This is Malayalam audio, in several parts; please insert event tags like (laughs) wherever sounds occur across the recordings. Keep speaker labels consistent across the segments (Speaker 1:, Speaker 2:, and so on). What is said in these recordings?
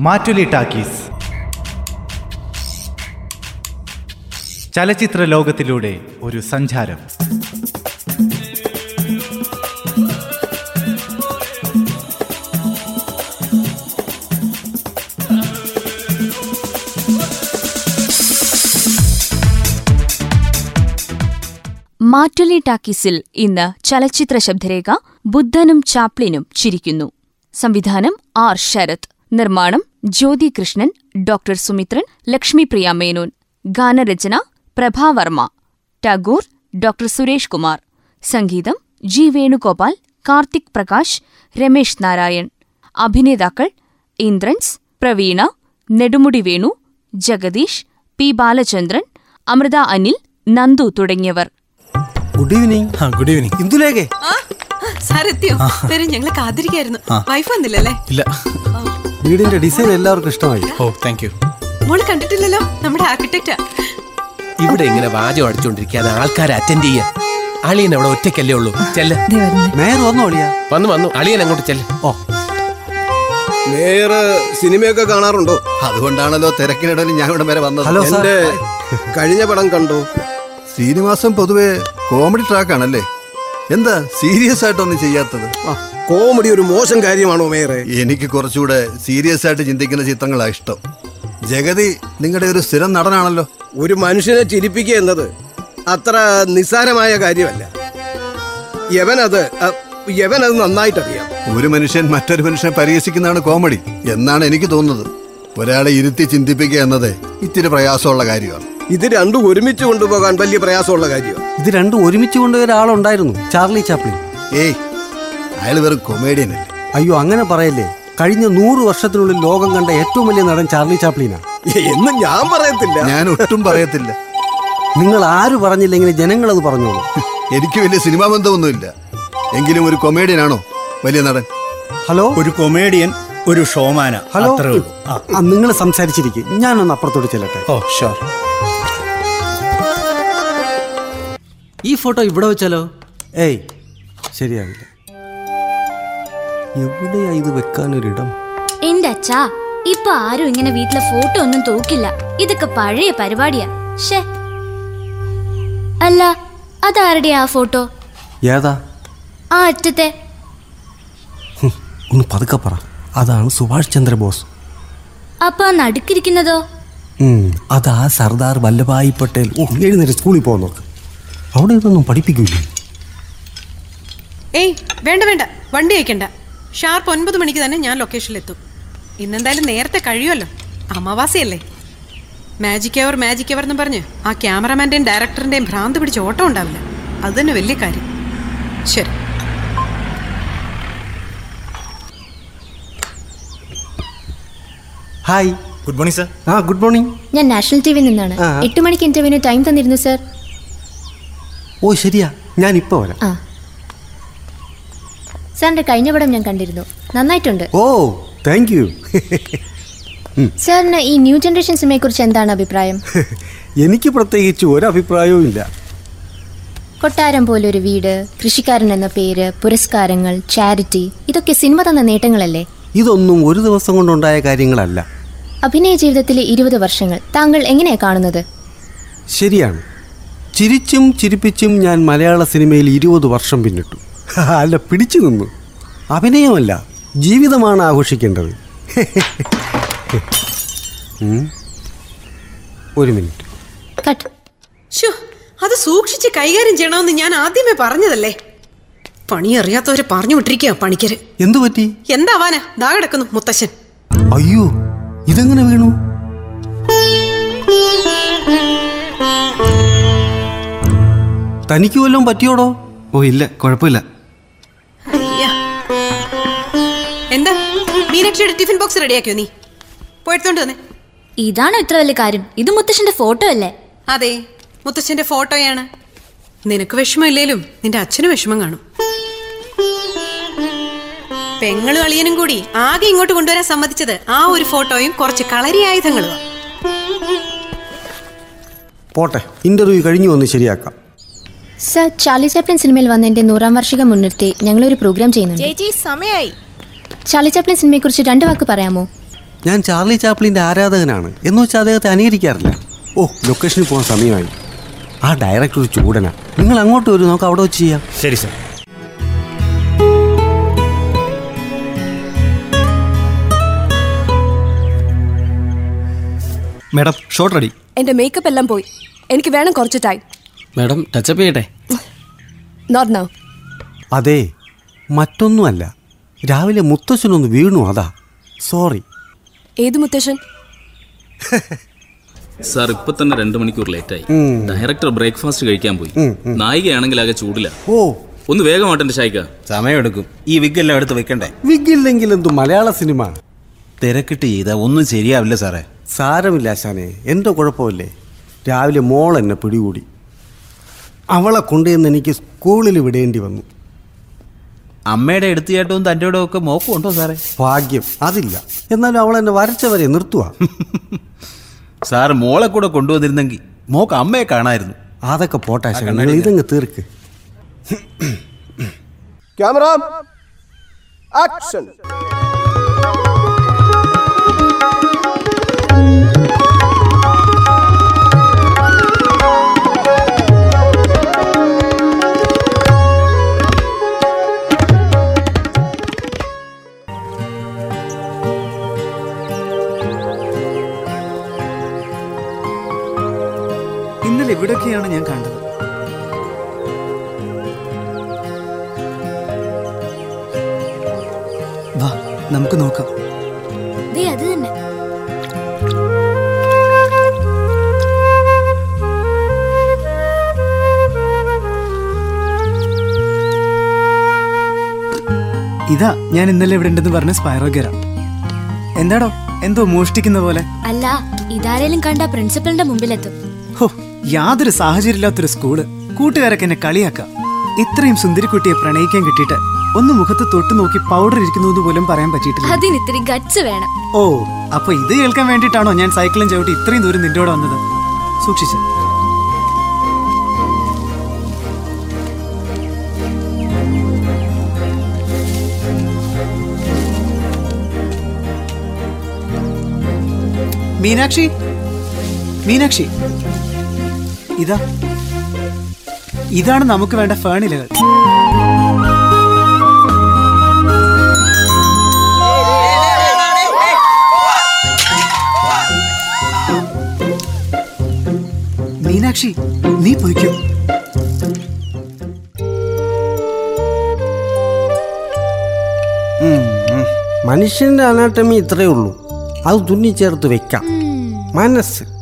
Speaker 1: മാറ്റുലി ടാക്കീസ് ചലച്ചിത്ര ലോകത്തിലൂടെ ഒരു സഞ്ചാരം.
Speaker 2: മാറ്റുലി ടാക്കീസിൽ ഇന്ന് ചലച്ചിത്ര ശബ്ദരേഖ ബുദ്ധനും ചാപ്ലിനും ചിരിക്കുന്നു. സംവിധാനം ആർ ശരത്. നിർമ്മാണം ജ്യോതി കൃഷ്ണൻ ഡോക്ടർ സുമിത്രൻ ലക്ഷ്മിപ്രിയ മേനോൻ. ഗാനരചന പ്രഭാവർമ്മ. ടാഗോർ ഡോക്ടർ സുരേഷ് കുമാർ. സംഗീതം ജി വേണുഗോപാൽ കാർത്തിക് പ്രകാശ് രമേശ് നാരായൺ. അഭിനേതാക്കൾ ഇന്ദ്രൻസ് പ്രവീണ നെടുമുടി വേണു ജഗദീഷ് പി ബാലചന്ദ്രൻ അമൃത അനിൽ നന്ദു തുടങ്ങിയവർ.
Speaker 3: ഗുഡ് ഈവനിങ്
Speaker 4: ഗുഡ് ഈവനിങ്
Speaker 3: ഇന്ദുലേഖേ.
Speaker 5: എത്തിയോ വരും ഞങ്ങൾ കാത്തിരിക്കായിരുന്നു. വൈഫ് വന്നില്ലല്ലേ?
Speaker 4: ഇല്ല.
Speaker 3: വീടിന്റെ ഡിസൈൻ എല്ലാവർക്കും ഇഷ്ടമായി.
Speaker 4: ഓ താങ്ക് യു
Speaker 5: മോൾ കണ്ടിട്ടില്ലല്ലോ? നമ്മുടെ ആർക്കിടെക്റ്റാ
Speaker 6: ഇവിടെ ഇങ്ങനെ വാചം അടിച്ചോണ്ടിരിക്കാതെ ആൾക്കാരെ അറ്റൻഡ് ചെയ്യാൻ അളിയൻ അവിടെ ഒറ്റയ്ക്കല്ലേ ഉള്ളൂ. ചെല്ല.
Speaker 3: മേയർ വന്നോ അളിയാ?
Speaker 6: വന്നു വന്നു. അളിയൻ അങ്ങോട്ട് ചെല്ല.
Speaker 3: ഓ.
Speaker 7: മേയർ സിനിമയൊക്കെ കാണാറുണ്ടോ?
Speaker 8: അതുകൊണ്ടാണല്ലോ തിരക്കിനിടയിൽ ഞാൻ ഇവിടെ വരെ വന്നത്.
Speaker 3: ഹലോ
Speaker 7: എന്റെ കഴിഞ്ഞ പടം കണ്ടു.
Speaker 8: ശ്രീനിവാസം പൊതുവെ കോമഡി ട്രാക്കാണല്ലേ എന്താ സീരിയസ് ആയിട്ടൊന്നും ചെയ്യാത്തത്?
Speaker 7: കോമഡി ഒരു മോശം കാര്യമാണോ മേയറെ?
Speaker 8: എനിക്ക് കുറച്ചുകൂടെ സീരിയസ് ആയിട്ട് ചിന്തിക്കുന്ന ചിത്രങ്ങളാണ് ഇഷ്ടം. ജഗതി നിങ്ങളുടെ ഒരു സ്ഥിരം നടനാണല്ലോ.
Speaker 7: ഒരു മനുഷ്യനെ ചിരിപ്പിക്കുക എന്നത് അത്ര നിസ്സാരമായ കാര്യമല്ല. യവനത് യവനത് നന്നായിട്ടറിയാം.
Speaker 8: ഒരു മനുഷ്യൻ മറ്റൊരു മനുഷ്യനെ പരിഹസിക്കുന്നതാണ് കോമഡി എന്നാണ് എനിക്ക് തോന്നുന്നത്. ഒരാളെ ഇരുത്തി ചിന്തിപ്പിക്കുക എന്നത് ഇത്തിരി പ്രയാസമുള്ള കാര്യമാണ്.
Speaker 7: ഇത് രണ്ടും ഒരുമിച്ച് കൊണ്ടുപോകാൻ വലിയ പ്രയാസമുള്ള കാര്യമാണ്.
Speaker 3: ഇത് രണ്ടും ഒരുമിച്ച് കൊണ്ടുപോയ ആളുണ്ടായിരുന്നു ചാർലി ചാപ്ലിൻ.
Speaker 8: ഏയ് അയാൾ വെറും കൊമേഡിയൻ അല്ലേ?
Speaker 3: അയ്യോ അങ്ങനെ പറയല്ലേ. കഴിഞ്ഞ നൂറ് വർഷത്തിനുള്ളിൽ ലോകം കണ്ട ഏറ്റവും വലിയ നടൻ ചാർലി ചാപ്ലിനാണ്
Speaker 7: എന്ന് ഞാൻ പറയത്തില്ല.
Speaker 8: ഞാൻ ഒട്ടും പറയത്തില്ല.
Speaker 3: നിങ്ങൾ ആര് പറഞ്ഞില്ലെങ്കിൽ അത് പറഞ്ഞോളൂ.
Speaker 8: എനിക്ക് വലിയ സിനിമാ ബന്ധമൊന്നുമില്ല. എങ്കിലും ഒരു കൊമേഡിയൻ ആണോ വലിയ നടൻ?
Speaker 3: ഹലോ?
Speaker 4: ഒരു കൊമേഡിയൻ ഒരു ഷോമാന
Speaker 3: ഹലോ?
Speaker 4: ആ.
Speaker 3: നിങ്ങൾ സംസാരിച്ചിരിക്കും. ഞാനൊന്ന് അപ്പുറത്തോട്ട് ചെല്ലട്ടെ.
Speaker 4: ഓ ഷുവർ
Speaker 9: ഈ ഫോട്ടോ ഇവിടെ വെച്ചാലോ?
Speaker 3: ഏയ് ശരിയാവില്ല. എവിടെയാ ഇത് വെക്കാനൊരിടം?
Speaker 10: എന്റെ അച്ഛാ ഇപ്പൊ ആരും ഇങ്ങനെ വീട്ടിലെ ഫോട്ടോ ഒന്നും തൂക്കില്ല. ഇതൊക്കെ പഴയ പരിപാടിയാ. ഷേ അല്ല അതാരുടെ ആ ഫോട്ടോ?
Speaker 3: ഏതാ?
Speaker 10: ആ അറ്റത്തെ.
Speaker 3: ഹും, ഒന്ന് പതുക്കെ പറ. അതാണ് സുഭാഷ് ചന്ദ്രബോസ്
Speaker 10: അപ്പൊ ആ നടുക്കിരിക്കുന്നതോ?
Speaker 3: ഉം, അതാ സർദാർ വല്ലഭായി പട്ടേൽ. ഓ എഴുന്നേറ്റ് സ്കൂളിൽ പോകാൻ നോക്ക്. അവിടെ ഇതൊന്നും പഠിപ്പിക്കില്ലേ
Speaker 5: ഏയ് വേണ്ട വേണ്ട. വണ്ടി അയക്കണ്ട. ഷാർപ്പ് ഒൻപത് മണിക്ക് തന്നെ ഞാൻ ലൊക്കേഷനിൽ എത്തും ഇന്നെന്തായാലും നേരത്തെ കഴിയുമല്ലോ. അമാവാസിയല്ലേ? മാജിക് അവർ മാജിക് അവർ എന്ന് പറഞ്ഞ് ആ ക്യാമറമാന്റെയും ഡയറക്ടറിന്റെയും ഭ്രാന്ത് പിടിച്ച് ഓട്ടം ഉണ്ടാവില്ല. അത് തന്നെ വലിയ കാര്യം. ശരി.
Speaker 3: ഹായ്
Speaker 4: ഗുഡ് മോർണിംഗ് സർ
Speaker 3: ആ ഗുഡ് മോർണിംഗ്
Speaker 10: ഞാൻ നാഷണൽ ടി വിയിൽ നിന്നാണ്. എട്ട് മണിക്ക് ഇന്റർവ്യൂവിന് ടൈം തന്നിരുന്നു സർ
Speaker 3: ഓ ശരിയാ. ഞാൻ ഇപ്പോ വരാം.
Speaker 10: ആ. സാറിന്റെ കഴിഞ്ഞ പടം ഞാൻ കണ്ടിരുന്നു. നന്നായിട്ടുണ്ട്.
Speaker 3: ഓ താങ്ക് യു
Speaker 10: സാറിന് ഈ ന്യൂ ജനറേഷൻ സിനിമയെ കുറിച്ച് എന്താണ് അഭിപ്രായം? (laughs)
Speaker 3: എനിക്ക് പ്രത്യേകിച്ച് ഒരു അഭിപ്രായവും ഇല്ല.
Speaker 10: കൊട്ടാരം പോലൊരു വീട് കൃഷിക്കാരൻ എന്ന പേര് പുരസ്കാരങ്ങൾ ചാരിറ്റി ഇതൊക്കെ സിനിമ തന്ന നേട്ടങ്ങളല്ലേ?
Speaker 3: ഇതൊന്നും ഒരു ദിവസം കൊണ്ടുണ്ടായ കാര്യങ്ങളല്ല.
Speaker 10: അഭിനയ ജീവിതത്തിലെ ഇരുപത് വർഷങ്ങൾ. താങ്കൾ എങ്ങനെയാണ് കാണുന്നത്?
Speaker 3: ശരിയാണ്. ചിരിച്ചും ചിരിപ്പിച്ചും ഞാൻ മലയാള സിനിമയിൽ ഇരുപത് വർഷം പിന്നിട്ടു. അല്ല പിടിച്ചു നിന്നു. അഭിനയമല്ല ജീവിതമാണ് ആഘോഷിക്കേണ്ടത്. ഒരു മിനിറ്റ്.
Speaker 5: അത് സൂക്ഷിച്ച് കൈകാര്യം ചെയ്യണമെന്ന് ഞാൻ ആദ്യമേ പറഞ്ഞതല്ലേ? പണി അറിയാത്തവരെ പറഞ്ഞു വിട്ടിരിക്കുക പണിക്കര്.
Speaker 3: എന്തു പറ്റി?
Speaker 5: എന്താവാനാ ദാ കിടക്കുന്നു മുത്തശ്ശൻ.
Speaker 3: അയ്യോ ഇതെങ്ങനെ വീണു? തനിക്ക് വല്ലതും പറ്റിയോടോ?
Speaker 9: ഓ ഇല്ല കുഴപ്പമില്ല.
Speaker 5: അയ്യ. എന്താ? മീനാക്ഷിയുടെ ടിഫിൻ ബോക്സ് റെഡിയാക്കിയോ നീ? പോയെടുത്തോണ്ട് വന്നേ.
Speaker 10: ഇതാണോ ഇത്ര വലിയ കാര്യം? ഇത് മുത്തശ്ശന്റെ ഫോട്ടോ അല്ലേ?
Speaker 5: അതെ മുത്തശ്ശന്റെ ഫോട്ടോയാണ്. നിനക്ക് വിഷമമില്ലേലും നിന്റെ അച്ഛന് വിഷമം കാണും. പെങ്ങളും അളിയനും കൂടി ആകെ ഇങ്ങോട്ട് കൊണ്ടുവരാൻ സമ്മതിച്ചത് ആ ഒരു ഫോട്ടോയും കുറച്ച് കളരി ആയുധങ്ങളും
Speaker 3: പോട്ടെ ഇന്റർവ്യൂ കഴിഞ്ഞു വന്ന് ശരിയാക്കാം.
Speaker 10: സർ ചാർലി ചാപ്ലിൻ സിനിമയിൽ വന്നതിന്റെ നൂറാം വാർഷികം മുൻനിർത്തി ഞങ്ങളൊരു പ്രോഗ്രാം ചെയ്യുന്നുണ്ട്.
Speaker 11: ചേച്ചി സമയായി.
Speaker 10: ചാർലി ചാപ്ലിൻ സിനിമയെക്കുറിച്ച് രണ്ട് വാക്ക് പറയാമോ?
Speaker 3: ഞാൻ ചാർലി ചാപ്ലിന്റെ ആരാധകനാണ് എന്ന് വെച്ചാൽ അദ്ദേഹത്തെ അനുകരിക്കാറില്ല ഓ ലൊക്കേഷനിൽ പോകാൻ സമയമായി. ആ ഡയറക്ടർ ഒരു ചൂടനാ. നിങ്ങൾ അങ്ങോട്ട് വരും നമുക്ക് അവിടെ വെച്ച് ചെയ്യാം.
Speaker 4: ശരി സർ.
Speaker 9: Madam shot ready.
Speaker 11: എന്റെ മേക്കപ്പ് എല്ലാം പോയി. എനിക്ക് വേണം കുറച്ച് ടൈം
Speaker 9: മാഡം ടച്ചപ്പ് ചെയ്യട്ടെ?
Speaker 11: നോട്ട് നൗ
Speaker 3: അതെ മറ്റൊന്നുമല്ല. രാവിലെ മുത്തശ്ശനൊന്ന് വീണു അതാ. സോറി
Speaker 11: ഏത് മുത്തശ്ശൻ
Speaker 12: സാർ ഇപ്പൊ തന്നെ രണ്ടു മണിക്കൂർ ലേറ്റായി. ഡയറക്ടർ ബ്രേക്ക്ഫാസ്റ്റ് കഴിക്കാൻ പോയി. നായികയാണെങ്കിൽ ആകെ ചൂടില്ല
Speaker 3: ഓ.
Speaker 12: ഒന്ന് വേഗമാട്ടെ ഷായിക്ക
Speaker 4: സമയമെടുക്കും. ഈ വിഗ് എല്ലാം എടുത്ത് വെക്കണ്ടേ?
Speaker 3: വിഗ് ഇല്ലെങ്കിൽ എന്തു മലയാള സിനിമ?
Speaker 4: തിരക്കിട്ട് ചെയ്താ ഒന്നും ശരിയാവില്ല സാറേ.
Speaker 3: സാരമില്ല ആശാനെ എന്തോ കുഴപ്പമില്ലേ? രാവിലെ മോൾ എന്നെ പിടികൂടി. അവളെ കൊണ്ടുവന്ന് എനിക്ക് സ്കൂളിൽ വിടേണ്ടി വന്നു.
Speaker 4: അമ്മയുടെ എടുത്തുചാട്ടവും തന്റെ ഒക്കെ മോക്കും ഉണ്ടോ സാറേ?
Speaker 3: ഭാഗ്യം അതില്ല. എന്നാലും അവൾ എന്നെ വരച്ചവരെ നിർത്തുക
Speaker 4: സാർ മോളെ കൂടെ കൊണ്ടുവന്നിരുന്നെങ്കിൽ മോക്ക് അമ്മയെ കാണായിരുന്നു.
Speaker 3: അതൊക്കെ പോട്ടെ ഇതങ്ങ് തീർക്ക്.
Speaker 7: ക്യാമറ. ആക്ഷൻ.
Speaker 1: ഇന്നലെ എവിടെയൊക്കെയാണ് ഞാൻ കണ്ടത്?
Speaker 9: വാ നമുക്ക് നോക്കാം.
Speaker 10: ദേ അത് തന്നെ.
Speaker 1: ഇതാ ഞാൻ ഇന്നലെ ഇവിടെ ഉണ്ടെന്ന് പറഞ്ഞ സ്പൈറോഗര എന്താടോ എന്തോ മോഷ്ടിക്കുന്ന പോലെ?
Speaker 10: അല്ല ഇതാരേലും കണ്ട പ്രിൻസിപ്പലിന്റെ മുമ്പിലെത്തും.
Speaker 1: യാതൊരു സാഹചര്യമില്ലാത്തൊരു സ്കൂൾ കൂട്ടുകാരൊക്കെ എന്നെ കളിയാക്ക. ഇത്രയും സുന്ദരിക്കുട്ടിയെ പ്രണയിക്കാൻ കിട്ടിയിട്ട് ഒന്ന് മുഖത്ത് തൊട്ട് നോക്കി പൗഡർ ഇരിക്കുന്നു പോലും പറയാൻ പറ്റിയിട്ടില്ല.
Speaker 10: അതിന് ഇത്തിരി ഗച്ച് വേണം.
Speaker 1: ഓ അപ്പൊ ഇത് കേൾക്കാൻ വേണ്ടിട്ടാണോ ഞാൻ സൈക്കിളും ചവിട്ടി ഇത്രയും ദൂരം നിന്റെ കൂടെ വന്നത്? സൂക്ഷിച്ചു. മീനാക്ഷി? മീനാക്ഷി? ഇതാ. ഇതാണ് നമുക്ക് വേണ്ട ഫേണിലകൾ. മീനാക്ഷി നീ പോയിക്കോ.
Speaker 3: മനുഷ്യന്റെ അനാട്ടമി ഇത്രയേ ഉള്ളൂ. അത് തുന്നിച്ചേർത്ത് വെക്കാം. മനസ്സ്.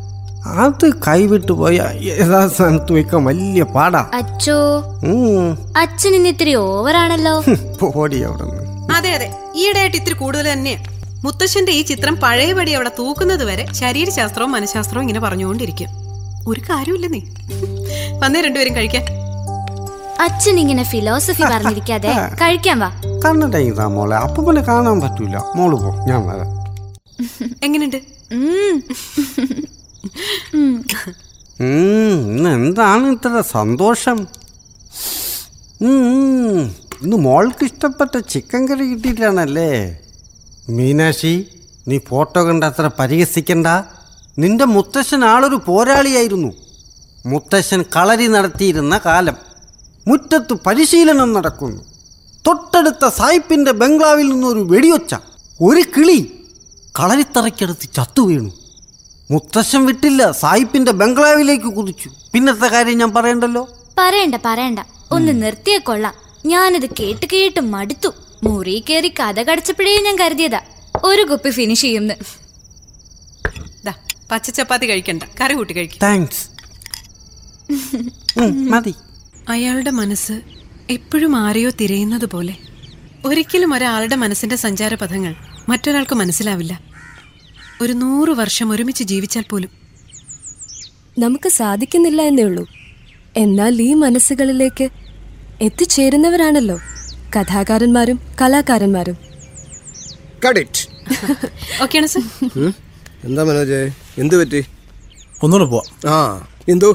Speaker 3: അത് കൈവിട്ടു പോയ ഏതാ സ്ഥാനത്ത് വെക്കാൻ വലിയ പാടാ.
Speaker 10: അച്ചോ
Speaker 3: ഉം.
Speaker 10: അച്ഛൻ ഇന്ന് ഇത്തിരി ഓവറാണല്ലോ
Speaker 3: പോടി അവിടെ
Speaker 5: അതെ അതെ. ഈയിടെയായിട്ട് ഇത്തിരി കൂടുതൽ തന്നെയാ മുത്തശ്ശന്റെ ഈ ചിത്രം പഴയപടി അവിടെ തൂക്കുന്നത് വരെ ശരീരശാസ്ത്രവും മനഃശാസ്ത്രവും ഇങ്ങനെ പറഞ്ഞുകൊണ്ടിരിക്കും. ഒരു കാര്യമില്ല നീ വന്നേ രണ്ടുപേരും കഴിക്കാൻ
Speaker 10: അച്ഛൻ ഇങ്ങനെ ഫിലോസഫി പറഞ്ഞിരിക്കാതെ കഴിക്കാൻ വാ.
Speaker 3: കണ്ണട ഇതാ മോളെ. അപ്പൊ പിന്നെ കാണാൻ പറ്റൂല. മോൾ പോ ഞാൻ വരാം.
Speaker 5: എങ്ങനെയുണ്ട്
Speaker 3: എന്താണ് ഇത്ര സന്തോഷം. ഇന്ന് മോൾക്ക് ഇഷ്ടപ്പെട്ട ചിക്കൻ കറി കിട്ടിയിട്ടാണല്ലേ? മീനാക്ഷി നീ ഫോട്ടോ കണ്ട അത്ര പരിഹസിക്കണ്ട. നിന്റെ മുത്തശ്ശൻ ആളൊരു പോരാളിയായിരുന്നു. മുത്തശ്ശൻ കളരി നടത്തിയിരുന്ന കാലം മുറ്റത്ത് പരിശീലനം നടക്കുന്നു. തൊട്ടടുത്ത സായിപ്പിന്റെ ബംഗ്ലാവിൽ നിന്നൊരു വെടിയൊച്ച. ഒരു കിളി കളരിത്തറയ്ക്കടുത്ത് ചത്തു വീണു മുത്തശ്ശൻ വിട്ടില്ല. സായിപ്പിന്റെ ബംഗ്ലാവിലേക്ക് കുതിച്ചു. പിന്നത്തെ കാര്യം ഞാൻ പറയണ്ടല്ലോ?
Speaker 10: പറയണ്ട പറയണ്ട. ഒന്ന് നിർത്തിയേ കൊള്ളാം. ഞാനിത് കേട്ട് കേട്ട് മടുത്തു. മുറി കയറി കഥ കടച്ചപ്പോഴേ ഞാൻ കരുതിയതാ. ഒരു കുപ്പി ഫിനിഷ് ചെയ്യുന്നു.
Speaker 5: ദാ പച്ച ചപ്പാത്തി കഴിക്കണ്ട. കറി കൂട്ടി കഴിക്കും.
Speaker 3: താങ്ക്സ് മതി.
Speaker 5: അയാളുടെ മനസ്സ് എപ്പോഴും ആരെയോ തിരയുന്നത് പോലെ. ഒരിക്കലും ഒരാളുടെ മനസ്സിന്റെ സഞ്ചാരപഥങ്ങൾ മറ്റൊരാൾക്ക് മനസ്സിലാവില്ല. ഒരു നൂറ് വർഷം ഒരുമിച്ച് ജീവിച്ചാൽ പോലും.
Speaker 11: നമുക്ക് സാധിക്കുന്നില്ല എന്നേ ഉള്ളൂ. എന്നാൽ ഈ മനസ്സുകളിലേക്ക് എത്തിച്ചേരുന്നവരാണല്ലോ കഥാകാരന്മാരും കലാകാരന്മാരും. (laughs)
Speaker 7: എന്താ മനോജ്? എന്ത് പറ്റി?
Speaker 4: ഒന്നുകൂടെ പോവാം.
Speaker 7: ആ എന്തു?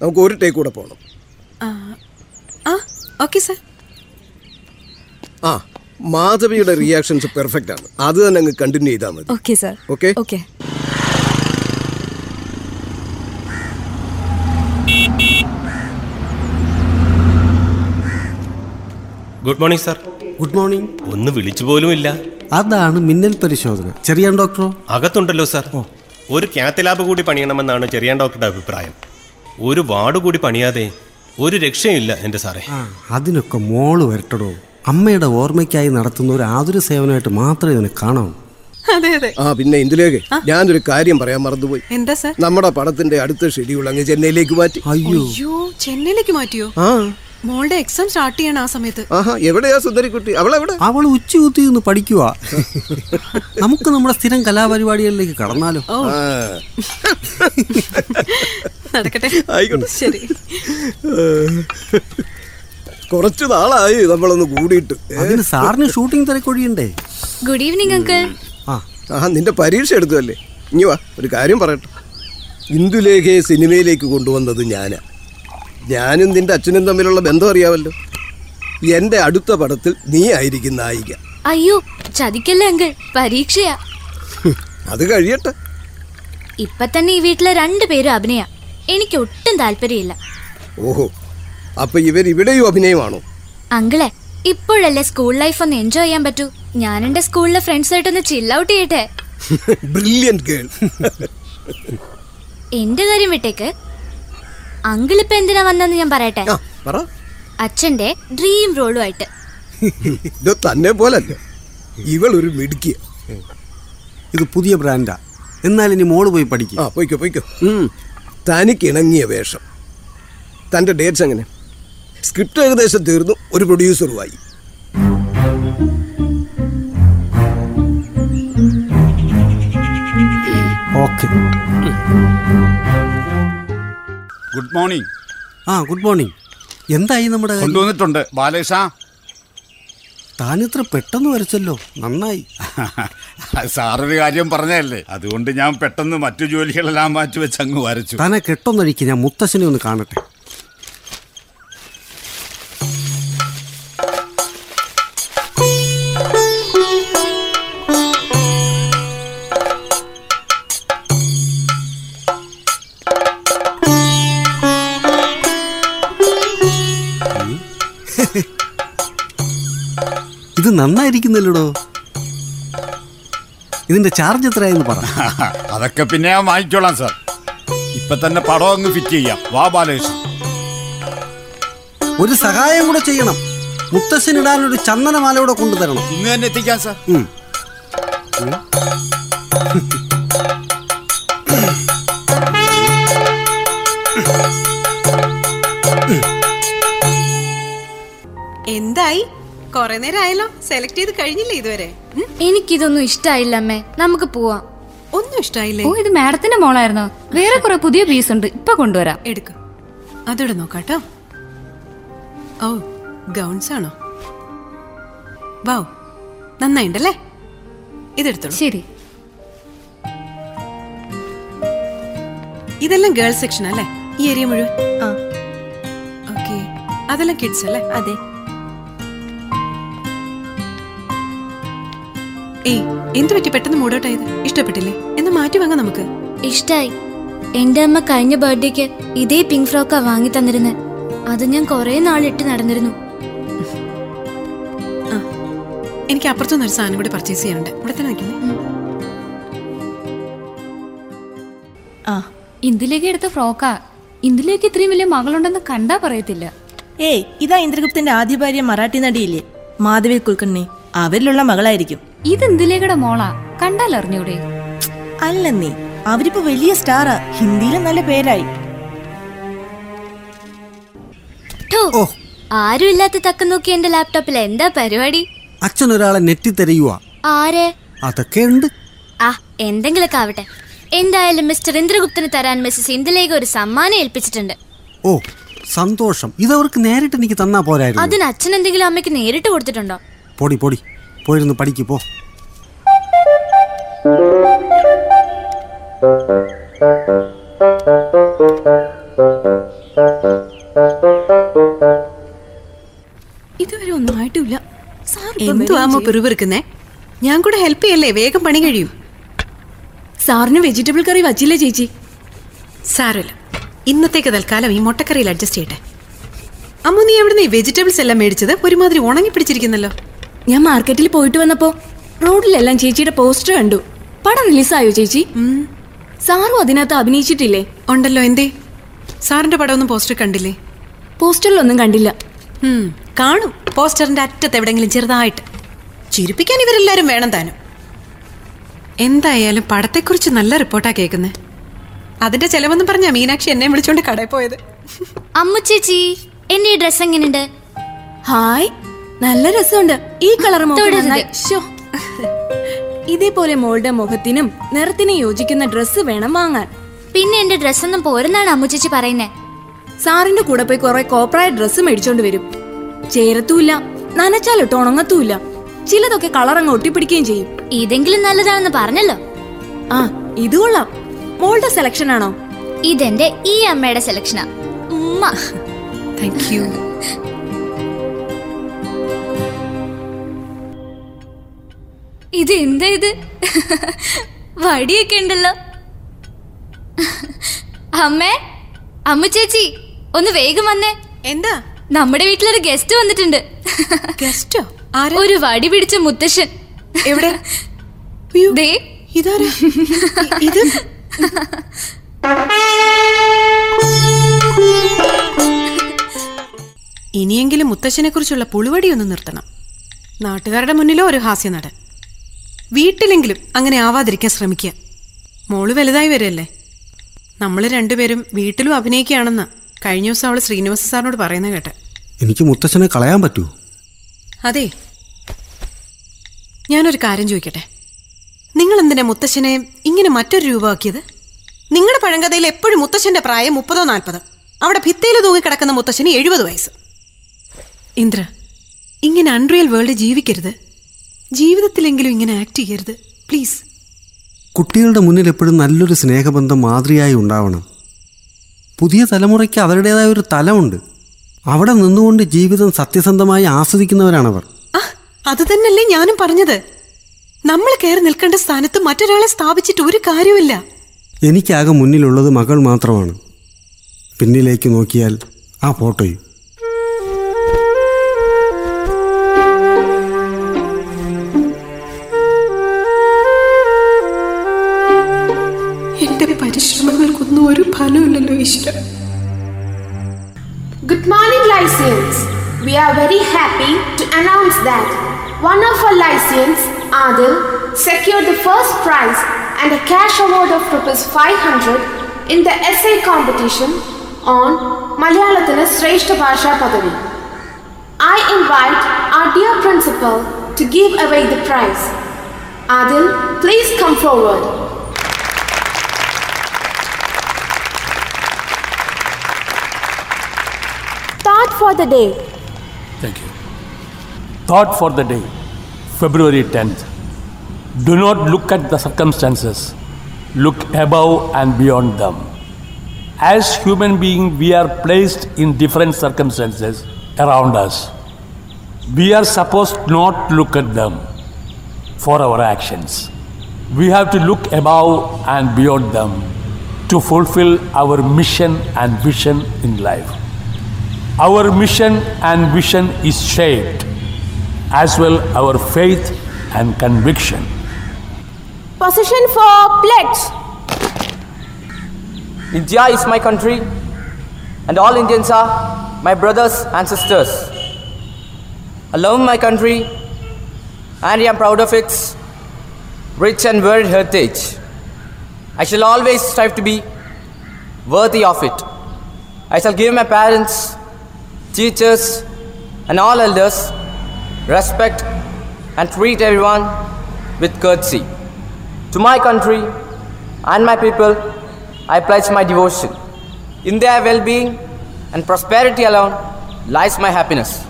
Speaker 7: നമുക്ക് ഒരു ടേക്ക് കൂടെ പോകണം
Speaker 5: ആ ഓക്കെ സർ
Speaker 7: ആ. മാധവിയുടെ റിയാക്ഷൻസ് പെർഫെക്റ്റ് ആണ്. അത് തന്നെ അങ്ങ് കണ്ടിന്യൂ ചെയ്താൽ മതി.
Speaker 11: Okay sir
Speaker 7: okay
Speaker 11: okay
Speaker 13: good morning sir
Speaker 3: good morning
Speaker 13: ഒന്ന് വിളിച്ചു പോലും ഇല്ല.
Speaker 3: അതാണ് മിന്നൽ പരിശോധന. ചെറിയ ഡോക്ടറോ
Speaker 13: അകത്തുണ്ടല്ലോ സാർ ഒരു കാത്ത് ലാബ് കൂടി പണിയണമെന്നാണ് ചെറിയാൻ ഡോക്ടറുടെ അഭിപ്രായം. ഒരു വാർഡ് കൂടി പണിയാതെ ഒരു രക്ഷയില്ല എന്റെ സാറേ.
Speaker 3: അതിനൊക്കെ മോൾ വരട്ടടോ. അമ്മയുടെ ഓർമ്മയ്ക്കായി നടത്തുന്ന ഒരു ആതുര സേവനമായിട്ട് മാത്രമേ ഇതിനെ കാണാവൂ.
Speaker 5: അതെ അതെ.
Speaker 7: ആ പിന്നെ ഇന്ദുലേഖ ഞാനൊരു കാര്യം പറയാൻ മറന്നുപോയി.
Speaker 5: എന്താ സാർ?
Speaker 7: നമ്മുടെ പടത്തിന്റെ അടുത്ത ഷെഡ്യൂൾ അങ്ങ് ചെന്നൈയിലേക്ക് മാറ്റി.
Speaker 3: അയ്യോ.
Speaker 5: ചെന്നൈയിലേക്ക് മാറ്റിയോ?
Speaker 7: ആ.
Speaker 5: മോളുടെ എക്സാം സ്റ്റാർട്ട് ചെയ്യണം ആ സമയത്ത്.
Speaker 7: ആഹാ എവിടെയാ സുന്ദരിക്കുട്ടി? കുട്ടി
Speaker 3: അവൾ ഉച്ചയൂത്തി നിന്ന് പഠിക്കുക നമുക്ക് നമ്മുടെ സ്ഥിരം കലാപരിപാടികളിലേക്ക് കടന്നാലോ?
Speaker 5: നടക്കട്ടെ.
Speaker 7: ആയിക്കോട്ടെ.
Speaker 5: ശരി.
Speaker 7: കുറച്ചു നാളായി നമ്മളൊന്ന് കൂടിയിട്ട്?
Speaker 3: അതിന് സാറിന് ഷൂട്ടിംഗ് തിരക്കൊഴിയണ്ടേ?
Speaker 10: Good evening uncle.
Speaker 3: ആ
Speaker 7: ആ നിന്റെ പരീക്ഷ എടുത്തല്ലേ ഇനി വാ ഒരു കാര്യം പറയട്ടെ. ഇന്ദുലേഖയെ സിനിമയിലേക്ക് കൊണ്ടുവന്നത് ഞാനാ. ഞാനും നിന്റെ അച്ഛനും തമ്മിലുള്ള ബന്ധം അറിയാമല്ലോ എന്റെ അടുത്ത പടത്തിൽ നീ ആയിരിക്കും നായിക.
Speaker 10: അയ്യോ ചതിക്കല്ലേ അങ്കിൾ. പരീക്ഷയാ.
Speaker 7: അത് കഴിയട്ടെ.
Speaker 10: ഇപ്പൊ തന്നെ ഈ വീട്ടിലെ രണ്ടുപേരും അഭിനയ. എനിക്ക് ഒട്ടും താല്പര്യമില്ല.
Speaker 7: ഓഹോ അപ്പൊ ഇവർ ഇവിടെയും അഭിനയമാണോ?
Speaker 10: അങ്കിളെ ഇപ്പോഴല്ലേ സ്കൂൾ ലൈഫ് ഒന്ന് എൻജോയ് ചെയ്യാൻ പറ്റൂ. ഞാൻ എന്റെ സ്കൂളിലെ ഫ്രണ്ട്സായിട്ടൊന്ന് ചില്ല ഔട്ട് ചെയ്യട്ടെ. (laughs)
Speaker 7: ബ്രില്യൻ ഗേൾ (laughs)
Speaker 10: എന്റെ കാര്യം വിട്ടേക്ക്. അങ്കിൾ ഇപ്പൊ എന്തിനാ വന്നെന്ന് ഞാൻ പറയട്ടെ?
Speaker 7: പറ.
Speaker 10: അച്ഛന്റെ ഡ്രീം റോളുമായിട്ട് (laughs)
Speaker 7: ഇത് തന്നെ പോലല്ല? ഇവൾ ഒരു മിടുക്കിയ.
Speaker 3: ഇത് പുതിയ ബ്രാൻഡാ എന്നാൽ ഇനി മോൾ പോയി പഠിക്കും.
Speaker 7: ആ പോയിക്കോ പോയിക്കോ. ഉം. തനിക്ക് ഇണങ്ങിയ വേഷം. തന്റെ ഡേറ്റ്സ് എങ്ങനെ? സ്ക്രിപ്റ്റ് ഏകദേശം തീർന്നു ഒരു പ്രൊഡ്യൂസറുമായി.
Speaker 3: ഓക്കെ.
Speaker 14: Good morning.
Speaker 3: ആ ഗുഡ് മോർണിംഗ്. എന്തായി നമ്മുടെ?
Speaker 14: കൊണ്ടുവന്നിട്ടുണ്ട്. ബാലേഷ.
Speaker 3: താനിത്ര പെട്ടെന്ന് വരച്ചല്ലോ നന്നായി.
Speaker 14: സാറൊരു കാര്യം പറഞ്ഞല്ലേ അതുകൊണ്ട് ഞാൻ പെട്ടെന്ന് മറ്റു ജോലികളെല്ലാം മാറ്റി വെച്ച് അങ്ങ് വരച്ചു.
Speaker 3: തന്നെ കെട്ടൊന്നഴിക്ക് ഞാൻ മുത്തശ്ശനെ ഒന്ന് കാണട്ടെ. ഇത് നന്നായിരിക്കുന്നല്ലോടോ? ഇതിന്റെ ചാർജ് എത്രയാന്ന് പറ. (laughs)
Speaker 14: അതൊക്കെ പിന്നെ ഞാൻ വാങ്ങിക്കോളാം സാർ ഇപ്പൊ തന്നെ പടം അങ്ങ് ഫിറ്റ് ചെയ്യാം. വാ ബാലേഷ്
Speaker 3: ഒരു സഹായം കൂടെ ചെയ്യണം. മുത്തശ്ശനിടാൻ ഒരു ചന്ദനമാല കൂടെ കൊണ്ടുതരണം.
Speaker 14: ഇന്ന് തന്നെ എത്തിക്കാം സാർ
Speaker 3: ഉം.
Speaker 5: എന്തായി? കൊറേ നേരം ആയല്ലോ സെലക്ട് ചെയ്ത് കഴിഞ്ഞില്ലേ ഇതുവരെ?
Speaker 10: എനിക്കിതൊന്നും ഇഷ്ടായില്ല അമ്മേ. നമുക്ക് പോവാം.
Speaker 5: ഒന്നും ഇഷ്ടായില്ലേ?
Speaker 2: ഓ ഇത് മാഡത്തിന്റെ മോളായിരുന്നോ? വേറെ കുറെ പുതിയ പീസ് ഉണ്ട്. ഇപ്പൊ കൊണ്ടുവരാം.
Speaker 5: എടുക്ക. അതോടെ നോക്കാട്ടോ. ഓ ഗൗൺസ് ആണോ? വാവ് നന്നായിണ്ടല്ലേ? ഇതെടുത്തോളൂ.
Speaker 2: ശരി.
Speaker 5: ഇതെല്ലാം ഗേൾസ് സെക്ഷൻ അല്ലേ? ഈ ഏരിയ മുഴുവൻ? അതെല്ലാം കിഡ്സ് അല്ലേ?
Speaker 11: അതെ.
Speaker 5: ഏയ് എന്ത് പറ്റി? പെട്ടെന്ന് മൂടോട്ടായത്? ഇഷ്ടപ്പെട്ടില്ലേ? എന്ന് മാറ്റി വാങ്ങാം നമുക്ക്.
Speaker 10: ഇഷ്ടായി. എന്റെ അമ്മ കഴിഞ്ഞ ബർത്ത്ഡേക്ക് ഇതേ പിങ്ക് ഫ്രോക്കാ വാങ്ങി തന്നിരുന്നത് അത് ഞാൻ കുറെ നാളിട്ട് നടന്നിരുന്നു.
Speaker 5: എനിക്ക് അപ്പുറത്തുനിന്ന് ഒരു സാധനം കൂടി പർച്ചേസ് ചെയ്യാനുണ്ട്. ഇവിടെ തന്നെ നിൽക്കുന്നേ
Speaker 2: ആ. ഇന്ദിലേക്ക് എടുത്ത ഫ്രോക്കാ ഇന്ദിലേക്ക് ഇത്രയും വലിയ മകളുണ്ടെന്ന് കണ്ടാ പറയത്തില്ല.
Speaker 15: ഏയ് ഇതാ ഇന്ദ്രഗുപ്തന്റെ ആദ്യ ഭാര്യ മറാഠി നടിയില്ലേ? മാധവി കുൽക്കണ്ണി അവരിലുള്ള മകളായിരിക്കും.
Speaker 2: ഇത് ഇന്ദിലേക്കയുടെ മോളാ? കണ്ടാൽ അറിഞ്ഞൂടെ
Speaker 15: അല്ലെന്നേ അവരിപ്പോ വലിയ സ്റ്റാറാ. ഹിന്ദിയിലും നല്ല പേരായി.
Speaker 10: ഠോ, ആരുമില്ലാത്ത തക്ക നോക്കി എന്റെ ലാപ്ടോപ്പിൽ എന്താ പരിപാടി?
Speaker 3: അച്ഛൻ ഒരാളെ നെറ്റി തെരയുക
Speaker 10: ആരെ?
Speaker 3: അതൊക്കെ ഉണ്ട്.
Speaker 10: ആ എന്തെങ്കിലൊക്കെ ആവട്ടെ. എന്തായാലും മിസ്റ്റർ ഇന്ദ്രഗുപ്തന് തരാൻ മിസ്സസ് ഇന്ദുലേഖ ഒരു സമ്മാനം ഏൽപ്പിച്ചിട്ടുണ്ട്.
Speaker 3: ഓ സന്തോഷം. ഇതവർക്ക് നേരിട്ട് എനിക്ക് തന്നാ പോരായിരുന്നു.
Speaker 10: അതിന് അച്ഛൻ എന്തെങ്കിലും അമ്മയ്ക്ക് നേരിട്ട് കൊടുത്തിട്ടുണ്ടോ?
Speaker 3: പൊടി പൊടി. പോയിരുന്നു പഠിക്ക് പോ.
Speaker 5: ഇതുവരെ ഒന്നും ആയിട്ടില്ല. സാർ എന്തുവാമോ പിറുപിറുക്കുന്നേ? ഞാൻ കൂടെ ഹെൽപ്പ് ചെയ്യല്ലേ? വേഗം പണി കഴിയും.
Speaker 16: സാറിന് വെജിറ്റബിൾ കറി വച്ചില്ലേ ചേച്ചി?
Speaker 5: സാരമില്ല. ഇന്നത്തേക്ക് തൽക്കാലം ഈ മുട്ടക്കറിയിൽ അഡ്ജസ്റ്റ് ചെയ്യട്ടെ. അമ്മ നീ എവിടുന്ന് ഈ വെജിറ്റബിൾസ് എല്ലാം മേടിച്ചത്? ഒരുമാതിരി ഉണങ്ങി പിടിച്ചിരിക്കുന്നല്ലോ.
Speaker 16: ഞാൻ മാർക്കറ്റിൽ പോയിട്ട് വന്നപ്പോ റോഡിലെല്ലാം ചേച്ചിയുടെ പോസ്റ്റർ കണ്ടു. പടം റിലീസായോ ചേച്ചി? സാറും അതിനകത്ത് അഭിനയിച്ചിട്ടില്ലേ?
Speaker 5: ഉണ്ടല്ലോ എന്തേ? സാറിന്റെ പടമൊന്നും പോസ്റ്റർ കണ്ടില്ലേ?
Speaker 16: പോസ്റ്ററിലൊന്നും കണ്ടില്ല.
Speaker 5: കാണും. പോസ്റ്ററിന്റെ അറ്റത്ത് എവിടെങ്കിലും ചെറുതായിട്ട്. ചിരിപ്പിക്കാൻ ഇവരെല്ലാരും വേണം താനും. എന്തായാലും പടത്തെക്കുറിച്ച് നല്ല റിപ്പോർട്ടാ കേൾക്കുന്നത് അതിന്റെ ചെലവെന്ന് പറഞ്ഞാ മീനാക്ഷി എന്നെ വിളിച്ചോണ്ട് കടയിൽ പോയത്.
Speaker 10: അമ്മു ചേച്ചി എന്റെ ഡ്രസ് എങ്ങനെയുണ്ട്
Speaker 16: ഹായ്. നല്ല രസമുണ്ട്. ഈ കളർ. ഇതേപോലെ മോളുടെ മുഖത്തിനും നിറത്തിനും യോജിക്കുന്ന ഡ്രസ്സ് വേണം വാങ്ങാൻ.
Speaker 10: പിന്നെ എന്റെ ഡ്രസ്സൊന്നും പോരെന്നാണ് അമ്മുച്ചേച്ചി പറയുന്നേ.
Speaker 16: സാറിന്റെ കൂടെ പോയി കുറെ കോപ്രായ ഡ്രസ്സ് മേടിച്ചോണ്ട് വരും. ചേരത്തൂല്ല നനച്ചാലിട്ട് ഉണങ്ങത്തൂല്ല ചിലതൊക്കെ കളർ അങ്ങ് ഒട്ടിപ്പിടിക്കുകയും ചെയ്യും.
Speaker 10: ഇതെങ്കിലും നല്ലതാണെന്ന് പറഞ്ഞല്ലോ.
Speaker 16: ആ ഇത് കൊള്ളാം. മോളുടെ സെലക്ഷൻ ആണോ?
Speaker 10: ഇതെന്റെ ഈ അമ്മയുടെ സെലക്ഷനാ ഉമ്മ.
Speaker 5: താങ്ക് യു
Speaker 10: ഇത് എന്താ ഇത്? വടിയൊക്കെ ഉണ്ടല്ലോ. അമ്മേ അമ്മ ചേച്ചി ഒന്ന് വേഗം വന്നേ.
Speaker 5: എന്താ?
Speaker 10: നമ്മുടെ വീട്ടിലൊരു ഗസ്റ്റ് വന്നിട്ടുണ്ട്.
Speaker 5: ഗസ്റ്റോ?
Speaker 10: ഒരു വടി പിടിച്ച മുത്തശ്ശൻ.
Speaker 5: എവിടെ?
Speaker 10: ദേ.
Speaker 5: ഇതാരാ? ഇത്? ഇനിയെങ്കിലും മുത്തശ്ശനെ കുറിച്ചുള്ള പുളുവടിയൊന്ന് നിർത്തണം. നാട്ടുകാരുടെ മുന്നിലോ ഒരു ഹാസ്യ നടൻ വീട്ടിലെങ്കിലും അങ്ങനെ ആവാതിരിക്കാൻ ശ്രമിക്കുക. മോൾ വലുതായി വരല്ലേ? നമ്മൾ രണ്ടുപേരും വീട്ടിലും അഭിനയിക്കുകയാണെന്ന് കഴിഞ്ഞ ദിവസം അവൾ ശ്രീനിവാസ സാറിനോട് പറയുന്നത് കേട്ടെ.
Speaker 3: എനിക്ക് മുത്തച്ഛനെ കളയാൻ പറ്റൂ.
Speaker 5: അതെ. ഞാനൊരു കാര്യം ചോദിക്കട്ടെ? നിങ്ങൾ എന്തിനാ മുത്തച്ഛനെ ഇങ്ങനെ മറ്റൊരു രൂപമാക്കിയത്? നിങ്ങളുടെ പഴങ്കഥയിൽ എപ്പോഴും മുത്തശ്ശന്റെ പ്രായം മുപ്പതോ നാൽപ്പതോ. അവിടെ ഭിത്തിയിൽ തൂങ്ങിക്കിടക്കുന്ന മുത്തശ്ശന് എഴുപത് വയസ്സ്. ഇന്ദ്ര ഇങ്ങനെ അൺറിയൽ വേൾഡ് ജീവിക്കരുത്. ജീവിതത്തിലെങ്കിലും ഇങ്ങനെ ആക്ട് ചെയ്യരുത്. പ്ലീസ്
Speaker 3: കുട്ടികളുടെ മുന്നിൽ എപ്പോഴും നല്ലൊരു സ്നേഹബന്ധം മാതൃയായി ഉണ്ടാവണം. പുതിയ തലമുറയ്ക്ക് അവരുടേതായ ഒരു തലമുണ്ട്. അവിടെ നിന്നുകൊണ്ട് ജീവിതം സത്യസന്ധമായി ആസ്വദിക്കുന്നവരാണവർ.
Speaker 5: അത് തന്നെയല്ലേ ഞാനും പറഞ്ഞത്. നമ്മൾ കയറി നിൽക്കേണ്ട സ്ഥാനത്ത് മറ്റൊരാളെ സ്ഥാപിച്ചിട്ട് ഒരു കാര്യമില്ല
Speaker 3: എനിക്കാകെ മുന്നിലുള്ളത് മകൾ മാത്രമാണ്. പിന്നിലേക്ക് നോക്കിയാൽ ആ ഫോട്ടോയും.
Speaker 17: Very happy to announce that one of our Lycians, Adil, secured the first prize and a cash award of rupees 500 in the essay competition on Malayalatana Sreshta Bhasha Padavi. I invite our dear principal to give away the prize. Adil, please come forward. For the day.
Speaker 18: Thank you. Thought for the day, February 10th. Do not look at the circumstances, look above and beyond them. As human beings, we are placed in different circumstances around us. We are supposed not to look at them for our actions. We have to look above and beyond them to fulfill our mission and vision in life. Our mission and vision is shaped as well our faith and conviction.
Speaker 17: Position for pledge.
Speaker 19: India is my country, and all Indians are my brothers and sisters. I love my country, and I am proud of its rich and varied heritage. I shall always strive to be worthy of it. I shall give my parents, teachers, and all elders respect and treat everyone with courtesy. To my country and my people, I pledge my devotion. In their well being and prosperity alone lies my happiness.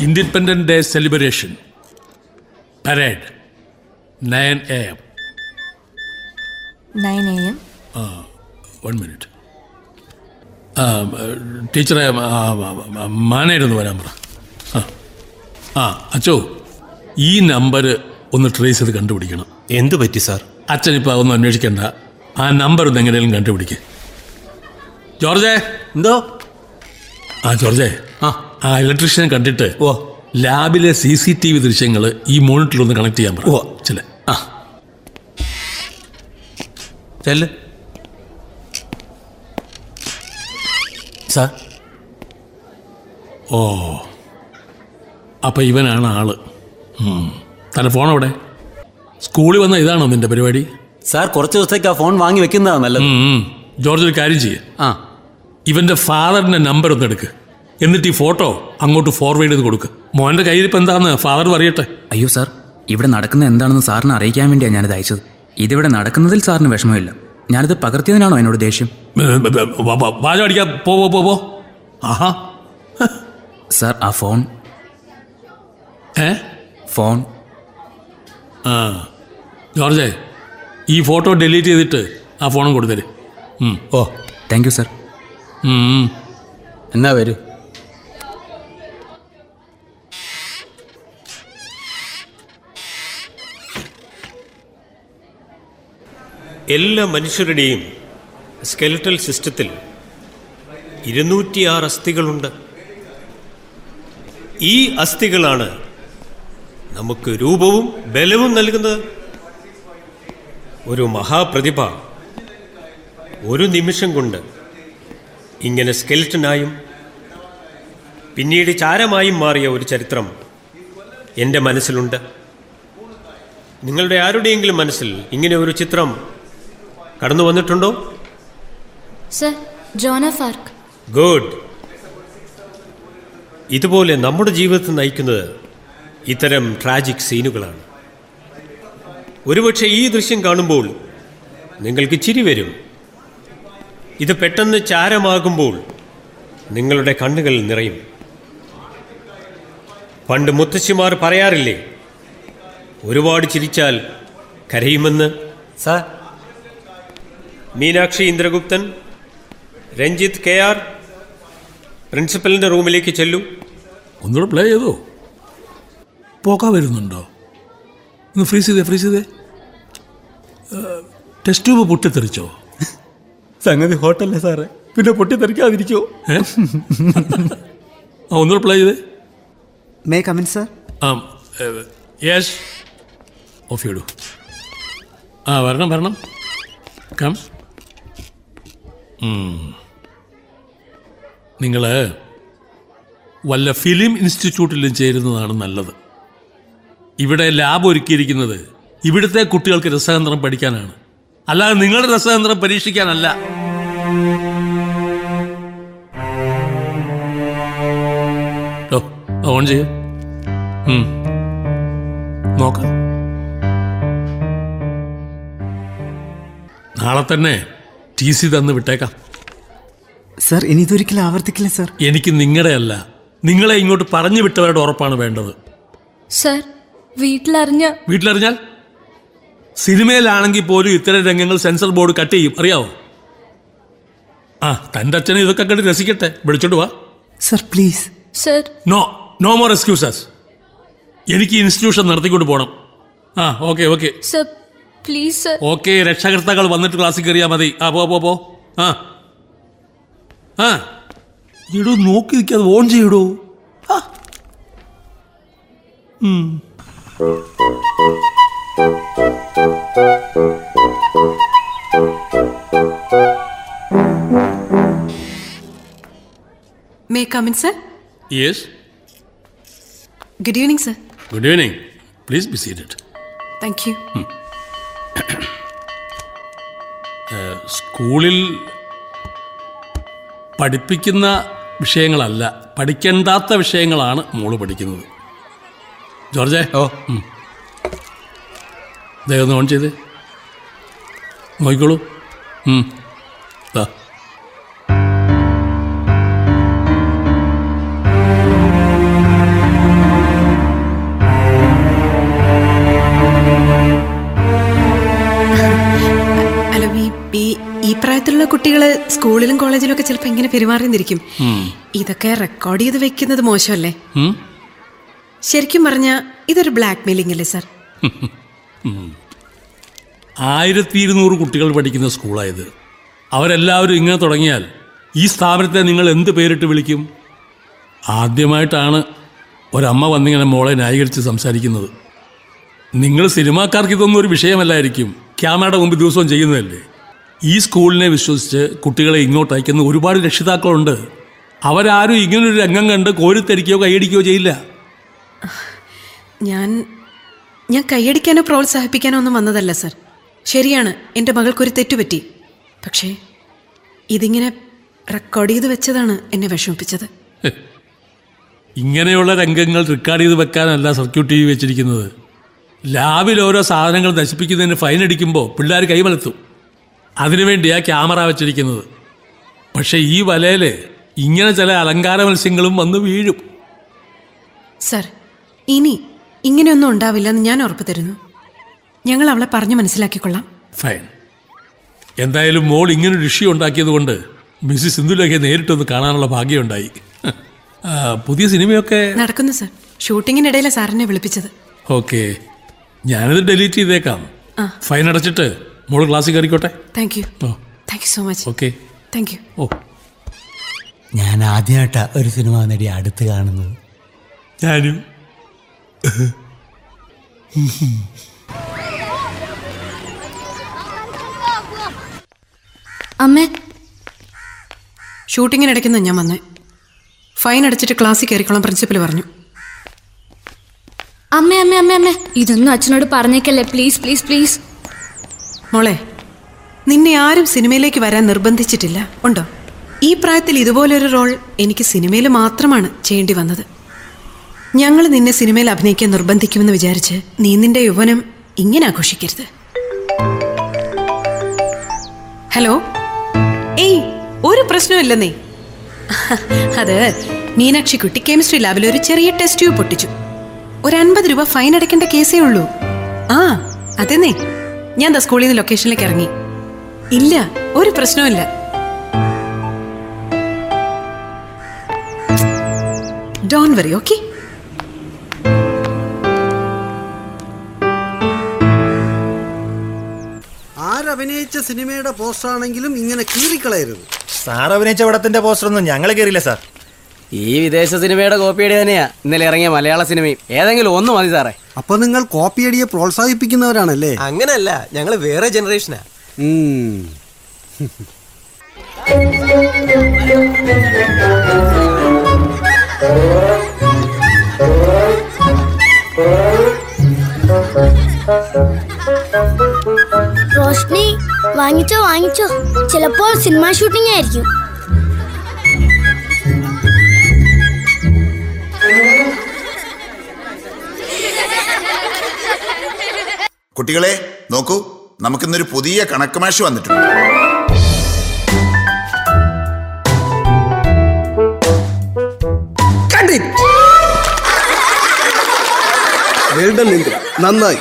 Speaker 18: Independence Day celebration. Parade. 9 a.m.
Speaker 15: 9 a.m.
Speaker 18: One minute ടീച്ചറെ മാനേജൊന്ന് വരാൻ പറ. ആ. ആ അച്ചോ ഈ നമ്പർ ഒന്ന് ട്രേസ് ചെയ്ത് കണ്ടുപിടിക്കണം.
Speaker 9: എന്തു പറ്റി സാർ?
Speaker 18: അച്ഛൻ ഇപ്പോൾ അതൊന്നും അന്വേഷിക്കണ്ട. ആ നമ്പർ ഒന്ന് എങ്ങനെയും കണ്ടുപിടിക്കുക ജോർജേ?
Speaker 20: എന്തോ?
Speaker 18: ആ ജോർജേ ആ. ആ ഇലക്ട്രീഷ്യനെ കണ്ടിട്ട് ഓ. ലാബിലെ സി സി ടി വി ദൃശ്യങ്ങൾ ഈ മോണിറ്ററിൽ ഒന്ന് കണക്ട് ചെയ്യാൻ പറ. ഓ. ചില ആ.
Speaker 20: ചെല്ല്. സാർ?
Speaker 18: ഓ. അപ്പോൾ ഇവനാണ് ആൾ. തന്റെ ഫോൺ അവിടെ സ്കൂളിൽ വന്ന ഇതാണോ നിന്റെ പരിപാടി?
Speaker 20: സാർ കുറച്ച് ദിവസത്തേക്ക് ആ ഫോൺ വാങ്ങി വെക്കുന്നതാണ് നല്ലത്.
Speaker 18: ജോർജ് ഒരു കാര്യം ചെയ്യ. ആ. ഇവന്റെ ഫാദറിന്റെ നമ്പർ ഒന്ന് എടുക്ക്. എന്നിട്ട് ഈ ഫോട്ടോ അങ്ങോട്ട് ഫോർവേഡ് ചെയ്ത് കൊടുക്ക്. മോന്റെ കയ്യിൽ ഇപ്പം എന്താന്ന് ഫാദർ അറിയട്ടെ
Speaker 4: അയ്യോ സാർ. ഇവിടെ നടക്കുന്നത് എന്താണെന്ന് സാറിന് അറിയിക്കാൻ വേണ്ടിയാണ് ഞാനിത് അയച്ചത്. ഇതിവിടെ നടക്കുന്നതിൽ സാറിന് വിഷമമില്ല. ഞാനിത് പകർത്തിയതിനാണോ എന്നോട് ദേഷ്യം?
Speaker 18: വാചം അടിക്കാൻ പോവോ പോ, പോ പോ. ആഹാ.
Speaker 4: സാർ ആ ഫോൺ.
Speaker 18: ഏ?
Speaker 4: ഫോൺ.
Speaker 18: ആ. ജോർജേ ഈ ഫോട്ടോ ഡിലീറ്റ് ചെയ്തിട്ട് ആ ഫോണും കൊടുത്തരും.
Speaker 4: ഓ താങ്ക് യു സാർ.
Speaker 20: എന്നാ വരൂ.
Speaker 9: എല്ലാ മനുഷ്യരുടെയും സ്കെലറ്റൽ സിസ്റ്റത്തിൽ ഇരുന്നൂറ്റിയാറ് അസ്ഥികളുണ്ട്. ഈ അസ്ഥികളാണ് നമുക്ക് രൂപവും ബലവും നൽകുന്നത്. ഒരു മഹാപ്രതിഭ ഒരു നിമിഷം കൊണ്ട് ഇങ്ങനെ സ്കെൽറ്റനായും പിന്നീട് ചാരമായും മാറിയ ഒരു ചരിത്രം എന്റെ മനസ്സിലുണ്ട്. നിങ്ങളുടെ ആരുടെയെങ്കിലും മനസ്സിൽ ഇങ്ങനെ ഒരു ചിത്രം കടന്നു വന്നിട്ടുണ്ടോ?
Speaker 21: സർ ജോന ഫാർക്ക്.
Speaker 9: ഗുഡ്. ഇതുപോലെ നമ്മുടെ ജീവിതത്തിൽ നയിക്കുന്നത് ഇത്തരം ട്രാജിക് സീനുകളാണ്. ഒരുപക്ഷെ ഈ ദൃശ്യം കാണുമ്പോൾ നിങ്ങൾക്ക് ചിരി വരും. ഇത് പെട്ടെന്ന് ചാരമാകുമ്പോൾ നിങ്ങളുടെ കണ്ണുകൾ നിറയും. പണ്ട് മുത്തശ്ശിമാർ പറയാറില്ലേ ഒരുപാട് ചിരിച്ചാൽ കരയുമെന്ന്?
Speaker 20: Sir
Speaker 9: Meenakshi Indraguptan Ranjith K R പ്രിൻസിപ്പലിന്റെ റൂമിലേക്ക് ചെല്ലൂ.
Speaker 18: ഒന്നുകൂടെ പ്ലേ ചെയ്തോ? പോക്കാ വരുന്നുണ്ടോ? ഒന്ന് ഫ്രീസ് ചെയ്തേ ഫ്രീസ് ചെയ്തേ? ടെസ്റ്റ് ട്യൂബ് പൊട്ടിത്തെറിച്ചോ?
Speaker 20: സംഗതി ഹോട്ടലല്ലേ സാറേ. പിന്നെ പൊട്ടിത്തെറിക്കാതിരിക്കോ?
Speaker 18: ആ ഒന്നുകൂടെ പ്ലേ ചെയ്തേ.
Speaker 1: മേ കമിൻ സാർ
Speaker 18: ആ യെസ് ഓഫ് ചെയ്തു ആ വരണം വരണം. കം നിങ്ങൾ വല്ല ഫിലിം ഇൻസ്റ്റിറ്റ്യൂട്ടിലും ചേരുന്നതാണ് നല്ലത്. ഇവിടെ ലാബ് ഒരുക്കിയിരിക്കുന്നത് ഇവിടുത്തെ കുട്ടികൾക്ക് രസതന്ത്രം പഠിക്കാനാണ്. അല്ലാതെ നിങ്ങളുടെ രസതന്ത്രം പരീക്ഷിക്കാനല്ല. ഓൺ ചെയ്യ. നോക്കാം. നാളെ തന്നെ ടി സി തന്ന് വിട്ടേക്കാം.
Speaker 1: സർ ഇനി ഇതൊരിക്കലും ആവർത്തിക്കില്ല സർ.
Speaker 18: എനിക്ക് നിങ്ങളുടെ അല്ല നിങ്ങളെ ഇങ്ങോട്ട് പറഞ്ഞു വിട്ടവരുടെ ഉറപ്പാണ് വേണ്ടത്.
Speaker 10: സർ വീട്ടിലറിഞ്ഞ
Speaker 18: വീട്ടിലറിഞ്ഞാൽ? സിനിമയിലാണെങ്കിൽ പോലും ഇത്തരം രംഗങ്ങൾ സെൻസർ ബോർഡ് കട്ട് ചെയ്യും അറിയാവോ? ആ തന്റെ അച്ഛനെ ഇതൊക്കെ കണ്ട് രസിക്കട്ടെ. വിളിച്ചോണ്ട് വാ.
Speaker 1: Sir please.
Speaker 10: Sir.
Speaker 18: No no more excuses. എനിക്ക് ഇൻസ്റ്റിറ്റ്യൂഷൻ നടത്തിക്കൊണ്ട് പോകണം ആ okay
Speaker 10: okay. Sir please
Speaker 18: okay രക്ഷകർത്താക്കൾ വന്നിട്ട് ക്ലാസ്സിൽ കയറിയാൽ മതി. ആ പോ പോ പോ. ആ. ആ. ഇടൂ നോക്കി നിൽക്കാതെ on ചെയ്യടോ. Good evening
Speaker 5: may come in sir
Speaker 18: yes
Speaker 5: good evening sir
Speaker 18: good evening. Please be seated
Speaker 5: thank
Speaker 18: you സ്കൂളിൽ പഠിപ്പിക്കുന്ന വിഷയങ്ങളല്ല പഠിക്കേണ്ടാത്ത വിഷയങ്ങളാണ് മോൾ പഠിക്കുന്നത്. ജോർജെ? ഓ. ദയവ് ഒന്ന് ഓൺ ചെയ്ത്. നോക്കിക്കോളൂ.
Speaker 5: പ്രായത്തിലുള്ള കുട്ടികൾ സ്കൂളിലും കോളേജിലും ഒക്കെ ചിലപ്പോൾ ഇങ്ങനെ പെരുമാറിന്നിരിക്കും ഇതൊക്കെ റെക്കോർഡ് ചെയ്ത് വെക്കുന്നത് മോശമല്ലേ? ശരിക്കും പറഞ്ഞ ഇതൊരു ബ്ലാക്ക് മെയിലിംഗ് അല്ലേ സാർ (laughs)
Speaker 18: ആയിരത്തി ഇരുന്നൂറ് കുട്ടികൾ പഠിക്കുന്ന സ്കൂളായത്. അവരെല്ലാവരും ഇങ്ങനെ തുടങ്ങിയാൽ ഈ സ്ഥാപനത്തെ നിങ്ങൾ എന്ത് പേരിട്ട് വിളിക്കും? ആദ്യമായിട്ടാണ് ഒരമ്മ വന്നിങ്ങനെ മോളെ ന്യായീകരിച്ച് സംസാരിക്കുന്നത്. നിങ്ങൾ സിനിമാക്കാർക്ക് ഇതൊന്നും ഒരു വിഷയമല്ലായിരിക്കും. ക്യാമറയുടെ മുമ്പ് ദിവസവും ചെയ്യുന്നതല്ലേ? ഈ സ്കൂളിനെ വിശ്വസിച്ച് കുട്ടികളെ ഇങ്ങോട്ട് അയക്കുന്ന ഒരുപാട് രക്ഷിതാക്കളുണ്ട്. അവരാരും ഇങ്ങനൊരു രംഗം കണ്ട് കോരിത്തരിക്കുകയോ കൈയടിക്കുകയോ ചെയ്യില്ല.
Speaker 5: ഞാൻ ഞാൻ കൈയടിക്കാനോ പ്രോത്സാഹിപ്പിക്കാനോ ഒന്നും വന്നതല്ല സർ. ശരിയാണ് എന്റെ മകൾക്കൊരു തെറ്റുപറ്റി. പക്ഷേ ഇതിങ്ങനെ റെക്കോർഡ് ചെയ്ത് വെച്ചതാണ് എന്നെ വിഷമിപ്പിച്ചത്.
Speaker 18: ഇങ്ങനെയുള്ള രംഗങ്ങൾ റെക്കോർഡ് ചെയ്ത് വെക്കാനല്ല സർക്യൂട്ട് ടി വി വെച്ചിരിക്കുന്നത്. ലാബിൽ ഓരോ സാധനങ്ങൾ നശിപ്പിക്കുന്നതിന് ഫൈൻ അടിക്കുമ്പോൾ പിള്ളേർ കൈമലത്തും അതിനുവേണ്ടിയാ ക്യാമറ വെച്ചിരിക്കുന്നത്. പക്ഷെ ഈ വലയിൽ ഇങ്ങനെ ചില അലങ്കാര മത്സ്യങ്ങളും വന്ന് വീഴും.
Speaker 5: സർ ഇനി ഇങ്ങനെയൊന്നും ഉണ്ടാവില്ലെന്ന് ഞാൻ ഉറപ്പ് തരുന്നു ഞങ്ങൾ അവളെ പറഞ്ഞു മനസ്സിലാക്കിക്കൊള്ളാം.
Speaker 18: ഫൈൻ. എന്തായാലും മോൾ ഇങ്ങനെ ഇഷ്യൂ ഉണ്ടാക്കിയത് കൊണ്ട് മിസ്സിസ് സിന്ധുലേഖയെ നേരിട്ടൊന്ന് കാണാനുള്ള ഭാഗ്യമുണ്ടായി. പുതിയ സിനിമയൊക്കെ
Speaker 5: നടക്കുന്നു സർ. ഷൂട്ടിങ്ങിനിടയിലെ സാറിനെ വിളിപ്പിച്ചത്.
Speaker 18: ഓക്കെ. ഞാനത് ഡെലീറ്റ് ചെയ്തേക്കാം. ഫൈൻ അടച്ചിട്ട് മോൾ ക്ലാസ്സിൽ കയറിക്കോട്ടെ
Speaker 5: thank you
Speaker 18: oh.
Speaker 5: Thank you so much
Speaker 18: okay
Speaker 5: thank you
Speaker 18: ഓ.
Speaker 22: ഞാൻ ആദ്യമായിട്ടാ ഒരു സിനിമ നടി അടുത്ത് കാണുന്നത്.
Speaker 18: ഞാനും.
Speaker 10: അമ്മേ.
Speaker 5: ഷൂട്ടിങ്ങിനിടയ്ക്കുന്ന ഞാൻ വന്നേ. ഫൈൻ അടച്ചിട്ട് ക്ലാസ്സിൽ കയറിക്കോളാം പ്രിൻസിപ്പൽ പറഞ്ഞു.
Speaker 10: അമ്മേ അമ്മേ അമ്മേ അമ്മേ. ഇതൊന്നും അച്ഛനോട് പറഞ്ഞേക്കല്ലേ. പ്ലീസ് പ്ലീസ് പ്ലീസ്
Speaker 5: മോളെ നിന്നെ ആരും സിനിമയിലേക്ക് വരാൻ നിർബന്ധിച്ചിട്ടില്ല. ഉണ്ടോ? ഈ പ്രായത്തിൽ ഇതുപോലൊരു റോൾ എനിക്ക് സിനിമയിൽ മാത്രമാണ് ചെയ്യേണ്ടി വന്നത്. ഞങ്ങൾ നിന്നെ സിനിമയിൽ അഭിനയിക്കാൻ നിർബന്ധിക്കുമെന്ന് വിചാരിച്ച് നീ നിന്റെ യൗവനം ഇങ്ങനെ ആഘോഷിക്കരുത്. ഹലോ? ഏയ് ഒരു പ്രശ്നമില്ലെന്നേ അത് മീനാക്ഷി കുട്ടി കെമിസ്ട്രി ലാബിൽ ഒരു ചെറിയ ടെസ്റ്റ് ട്യൂബ് പൊട്ടിച്ചു. ഒരു അൻപത് രൂപ ഫൈൻ അടയ്ക്കേണ്ട കേസേ ഉള്ളൂ. ആ അതെന്നേ. ഞാൻ ദ സ്കൂളിൽ നിന്ന് ലൊക്കേഷനിലേക്ക് ഇറങ്ങി. ഇല്ല ഒരു പ്രശ്നവുമില്ല ഡോൺ വെറി ഓക്കെ
Speaker 3: ആരഭിനയിച്ച സിനിമയുടെ പോസ്റ്റർ ആണെങ്കിലും ഇങ്ങനെ കീറിക്കളയരുത്.
Speaker 23: സാർ അഭിനയിച്ച പടത്തിന്റെ പോസ്റ്റർ ഒന്നും ഞങ്ങൾ കയറിയില്ല സാർ.
Speaker 24: ഈ വിദേശ സിനിമയുടെ കോപ്പിയുടെ തന്നെയാ ഇന്നലെ ഇറങ്ങിയ മലയാള സിനിമയും. ഏതെങ്കിലും ഒന്ന് മതി സാറേ.
Speaker 3: അപ്പൊ നിങ്ങൾ കോപ്പിയടിയെ പ്രോത്സാഹിപ്പിക്കുന്നവരാണല്ലേ?
Speaker 25: അങ്ങനല്ല ഞങ്ങൾ വേറെ ജനറേഷനാ.
Speaker 26: റോഷ്നി വാങ്ങിച്ചോ വാങ്ങിച്ചോ. ചിലപ്പോൾ സിനിമ ഷൂട്ടിംഗ് ആയിരിക്കും.
Speaker 27: കുട്ടികളെ നോക്കൂ നമുക്കിന്നൊരു പുതിയ കണക്ക് മാഷ് വന്നിട്ടുണ്ട്
Speaker 7: നന്നായി.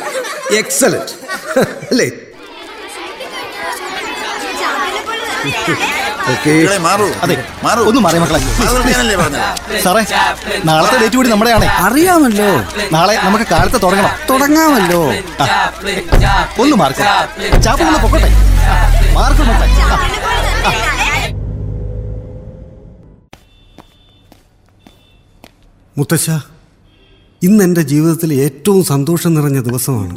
Speaker 7: എക്സലന്റ് (laughs) അല്ലേ? ഓക്കേ
Speaker 27: കുട്ടികളെ മാറൂ.
Speaker 28: അതെ.
Speaker 27: മാറൂ.
Speaker 28: ഒന്ന് മാറി മക്കളെ. സാറേ നാളത്തെ ഡേറ്റ് കൂടി നമ്മുടെയാണ്.
Speaker 3: അറിയാമല്ലോ.
Speaker 28: നാളെ നമുക്ക് കാലത്ത് തുടങ്ങണം.
Speaker 3: തുടങ്ങാമല്ലോ.
Speaker 28: ഒന്ന് മാർക്ക്. ചാപ്പ് ഒന്ന് പൊക്കട്ടെ. മാർക്ക്.
Speaker 3: മുത്തശ്ശ ഇന്ന് എന്റെ ജീവിതത്തിൽ ഏറ്റവും സന്തോഷം നിറഞ്ഞ ദിവസമാണ്.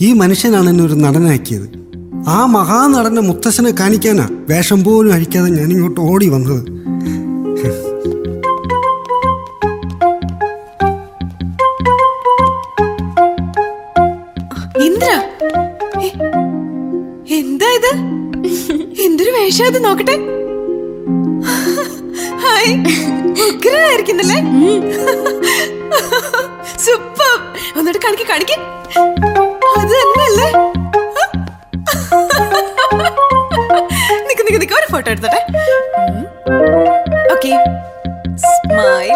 Speaker 3: ഈ മനുഷ്യനാണ് എന്നെ ഒരു നടനാക്കിയത്. ആ മഹാനടന്റെ മുത്തശ്ശനെ കാണിക്കാനാ വേഷം പോലും അഴിക്കാതെ ഞാൻ ഇങ്ങോട്ട് ഓടി വന്നത്.
Speaker 5: ഇന്ദ്ര. എന്താ ഇത്? എന്തൊരു വേഷം ഇത് നോക്കട്ടെ. ഉഗ്രനായിരിക്കുന്നല്ലേ? സൂപ്പർ. എന്നിട്ട് കാണിക്ക് കാണിക്ക്. ഫോട്ടോ എടുത്തോട്ടെ. Okay smile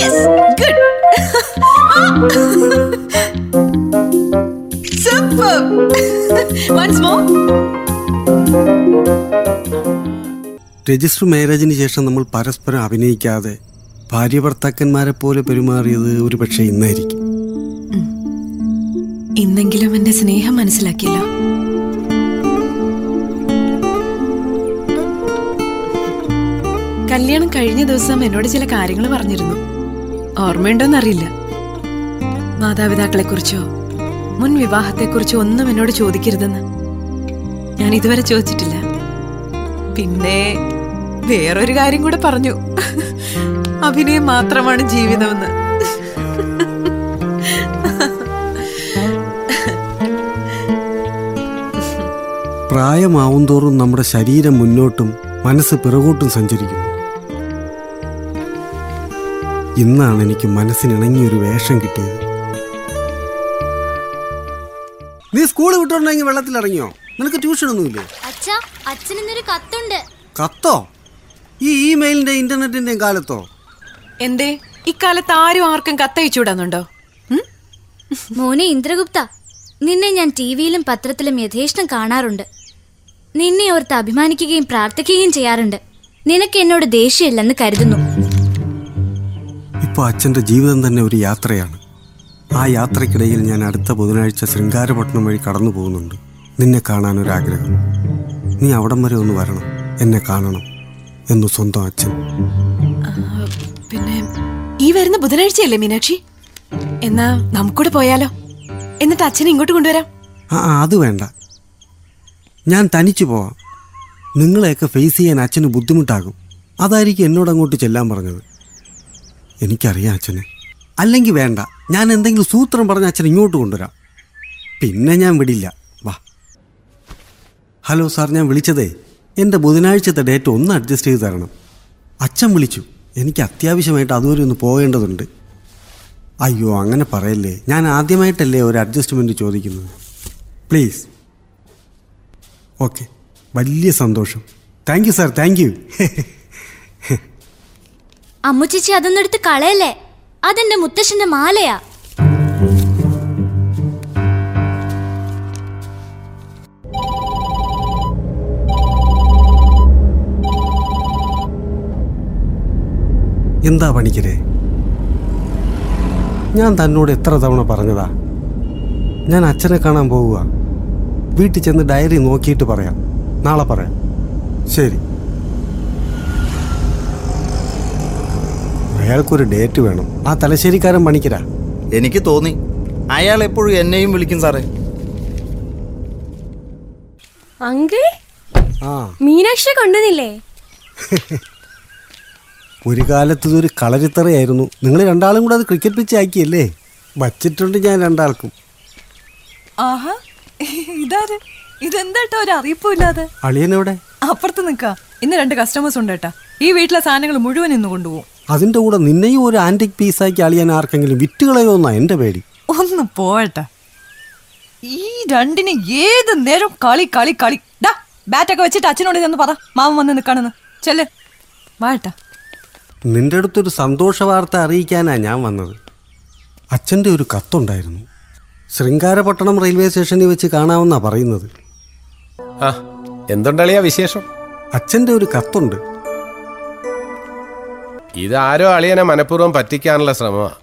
Speaker 5: yes good super once more
Speaker 3: register മാരേജിന് ശേഷം നമ്മൾ പരസ്പരം അഭിനയിക്കാതെ ഭാര്യ ഭർത്താക്കന്മാരെ പോലെ പെരുമാറിയത് ഒരു പക്ഷേ ഇന്നായിരിക്കും
Speaker 5: ഇന്നെങ്കിലും എന്റെ സ്നേഹം മനസ്സിലാക്കിയല്ലോ. കല്യാണം കഴിഞ്ഞ ദിവസം എന്നോട് ചില കാര്യങ്ങൾ പറഞ്ഞിരുന്നു. ഓർമ്മയുണ്ടോന്നറിയില്ല. മാതാപിതാക്കളെ കുറിച്ചോ മുൻ വിവാഹത്തെക്കുറിച്ചോ ഒന്നും എന്നോട് ചോദിക്കരുതെന്ന്. ഞാൻ ഇതുവരെ ചോദിച്ചിട്ടില്ല. പിന്നെ വേറൊരു കാര്യം കൂടെ പറഞ്ഞു. അഭിനയം മാത്രമാണ് ജീവിതമെന്ന്.
Speaker 3: പ്രായമാവും തോറും നമ്മുടെ ശരീരം മുന്നോട്ടും മനസ്സ് പിറകോട്ടും സഞ്ചരിക്കുന്നു ഇന്നാണ് എനിക്ക് മനസ്സിനിണങ്ങിയൊരു വേഷം കിട്ടിയത്. നീ സ്കൂൾ വിട്ടുണ്ടെങ്കിൽ വെള്ളത്തിൽ ഇറങ്ങിയോ നിനക്ക് ട്യൂഷൻ ഒന്നുമില്ലേ
Speaker 10: അച്ഛാ അച്ഛൻ ഇന്നൊരു കത്തുണ്ട്.
Speaker 3: കത്തോ? ഈ ഇമെയിലിന്റെ ഇന്റർനെറ്റിന്റെയും കാലത്തോ?
Speaker 5: എന്തേ? ഇക്കാലത്ത് ആരും ആർക്കും കത്തയച്ചുവിടാന്നുണ്ടോ?
Speaker 10: മോനെ ഇന്ദ്രഗുപ്ത നിന്നെ ഞാൻ ടി വിയിലും പത്രത്തിലും യഥേഷ്ടം കാണാറുണ്ട്. നിന്നെ ഓർത്ത് അഭിമാനിക്കുകയും പ്രാർത്ഥിക്കുകയും ചെയ്യാറുണ്ട്. നിനക്ക് എന്നോട് ദേഷ്യമില്ലെന്ന് കരുതുന്നു.
Speaker 3: ഇപ്പോൾ അച്ഛന്റെ ജീവിതം തന്നെ ഒരു യാത്രയാണ്. ആ യാത്രയ്ക്കിടയിൽ ഞാൻ അടുത്ത ബുധനാഴ്ച ശൃംഗാരപട്ടണം വഴി കടന്നു പോകുന്നുണ്ട്. നിന്നെ കാണാൻ ഒരാഗ്രഹം നീ അവിടം വരെ ഒന്ന് വരണം. എന്നെ കാണണം എന്ന് സ്വന്തം അച്ഛൻ.
Speaker 5: പിന്നെ ഈ വരുന്ന ബുധനാഴ്ചയല്ലേ മീനാക്ഷി? എന്നാ നമുക്കൂടെ പോയാലോ? എന്നിട്ട് അച്ഛനെ ഇങ്ങോട്ട് കൊണ്ടുവരാം.
Speaker 3: ആ ആ, അത് വേണ്ട. ഞാൻ തനിച്ചു പോവാം. നിങ്ങളെയൊക്കെ ഫേസ് ചെയ്യാൻ അച്ഛന് ബുദ്ധിമുട്ടാകും. അതായിരിക്കും എന്നോട് അങ്ങോട്ട് ചെല്ലാൻ പറഞ്ഞത്. എനിക്കറിയാം അച്ഛനെ. അല്ലെങ്കിൽ വേണ്ട. ഞാൻ എന്തെങ്കിലും സൂത്രം പറഞ്ഞ അച്ഛൻ ഇങ്ങോട്ട് കൊണ്ടുവരാം. പിന്നെ ഞാൻ വിടില്ല. വാ. ഹലോ സാർ ഞാൻ വിളിച്ചതേ. എന്റെ ബുധനാഴ്ചത്തെ ഡേറ്റ് ഒന്ന് അഡ്ജസ്റ്റ് ചെയ്ത് തരണം. അച്ഛൻ വിളിച്ചു. എനിക്ക് അത്യാവശ്യമായിട്ട് അതുവരെ ഒന്ന് പോകേണ്ടതുണ്ട്. അയ്യോ അങ്ങനെ പറയല്ലേ. ഞാൻ ആദ്യമായിട്ടല്ലേ ഒരു അഡ്ജസ്റ്റ്മെന്റ് ചോദിക്കുന്നത്. പ്ലീസ്. ഓക്കെ. വലിയ സന്തോഷം. Thank you sir thank you. (laughs)
Speaker 10: Ammu ചേച്ചി അതൊന്നും എടുത്ത് കളയല്ലേ? അതെന്റെ മുത്തശ്ശന്റെ മാലയാ.
Speaker 3: എന്താ പണിക്കരെ? ഞാൻ തന്നോട് എത്ര തവണ പറഞ്ഞതാ? ഞാൻ അച്ഛനെ കാണാൻ പോവുക. വീട്ടിൽ ചെന്ന് ഡയറി നോക്കിയിട്ട് പറയാം. നാളെ പറയാം. ശരി. അയാൾക്കൊരു ഡേറ്റ് വേണം. ആ തലശ്ശേരിക്കാരൻ പണിക്കരാ.
Speaker 28: എനിക്ക് തോന്നി. അയാൾ എപ്പോഴും എന്നെയും വിളിക്കും സാറേ.
Speaker 11: അങ്കിൾ?
Speaker 3: ആ.
Speaker 11: മീനാക്ഷിയെ കൊണ്ടുവന്നില്ലേ (laughs)
Speaker 3: ഒരു കാലത്ത് ഇതൊരു കളരിത്തറയായിരുന്നു. നിങ്ങൾ രണ്ടാളും കൂടെ അത് ക്രിക്കറ്റ് പിച്ച് ആക്കിയല്ലേ? വച്ചിട്ടുണ്ട് ഞാൻ രണ്ടാൾക്കും.
Speaker 29: ആഹാ. ഇതാര്? ഇതെന്താട്ടോ ഒരു അറിയിപ്പില്ലാതെ
Speaker 3: അളിയനെവിടെ
Speaker 29: അപ്പുറത്ത് നിൽക്കാം. ഇന്ന് രണ്ട് കസ്റ്റമേഴ്സ് ഉണ്ട് കേട്ടാ ഈ വീട്ടിലെ സാധനങ്ങൾ മുഴുവൻ ഇന്ന് കൊണ്ടുപോകും.
Speaker 3: അതിന്റെ കൂടെ നിന്നെയും ഒരു ആന്റിക് പീസാക്കി അളിയാൻ ആർക്കെങ്കിലും വിറ്റുകളയോ എന്നാ എന്റെ പേടി?
Speaker 29: ഒന്ന് പോവട്ടെ. ഈ രണ്ടിന് ഏത് നേരം കളി കളി കളി. ഡാ ബാറ്റൊക്കെ വെച്ചിട്ട് അച്ഛനോട് ചെന്ന് പറ. മാമൻ വന്ന് നിൽക്കണെന്ന്. ചെല്ല്. വാട്ടാ
Speaker 3: നിന്റെ അടുത്തൊരു സന്തോഷ വാർത്ത അറിയിക്കാനാ ഞാൻ വന്നത്. അച്ഛന്റെ ഒരു കത്തുണ്ടായിരുന്നു. ശൃംഗാരപട്ടണം റെയിൽവേ സ്റ്റേഷനിൽ വെച്ച് കാണാമെന്നാ പറയുന്നത്.
Speaker 13: ആ എന്തുണ്ടളിയാ വിശേഷം?
Speaker 3: അച്ഛന്റെ ഒരു കത്തുണ്ട്.
Speaker 13: ഇതാരോ അളിയനെ മനഃപൂർവം പറ്റിക്കാനുള്ള ശ്രമമാണ്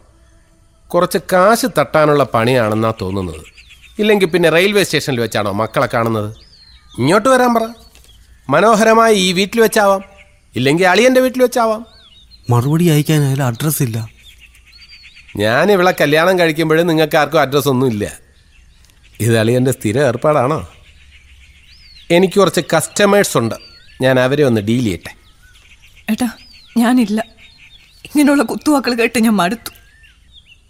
Speaker 13: കുറച്ച് കാശ് തട്ടാനുള്ള പണിയാണെന്നാ തോന്നുന്നത്. ഇല്ലെങ്കിൽ പിന്നെ റെയിൽവേ സ്റ്റേഷനിൽ വെച്ചാണോ മക്കളെ കാണുന്നത്? ഇങ്ങോട്ട് വരാൻ പറ. മനോഹരമായി ഈ വീട്ടിൽ വെച്ചാവാം. ഇല്ലെങ്കിൽ അളിയന്റെ വീട്ടിൽ വെച്ചാവാം.
Speaker 3: മറുപടി അയക്കാൻ അയാൾ അഡ്രസ്സ് ഇല്ല.
Speaker 13: ഞാൻ ഇവിടെ കല്യാണം കഴിക്കുമ്പോഴും നിങ്ങൾക്ക് ആർക്കും അഡ്രസ്സ് ഒന്നും ഇല്ല ഇത് അളിയന്റെ സ്ഥിര ഏർപ്പാടാണോ? എനിക്ക് കുറച്ച് കസ്റ്റമേഴ്സ് ഉണ്ട്. ഞാൻ അവരെ ഒന്ന് ഡീൽ ചെയ്യട്ടെ.
Speaker 29: ഏട്ടാ ഞാനില്ല. ഇങ്ങനെയുള്ള കുത്തുവാക്കൾ കേട്ട് ഞാൻ മടുത്തു.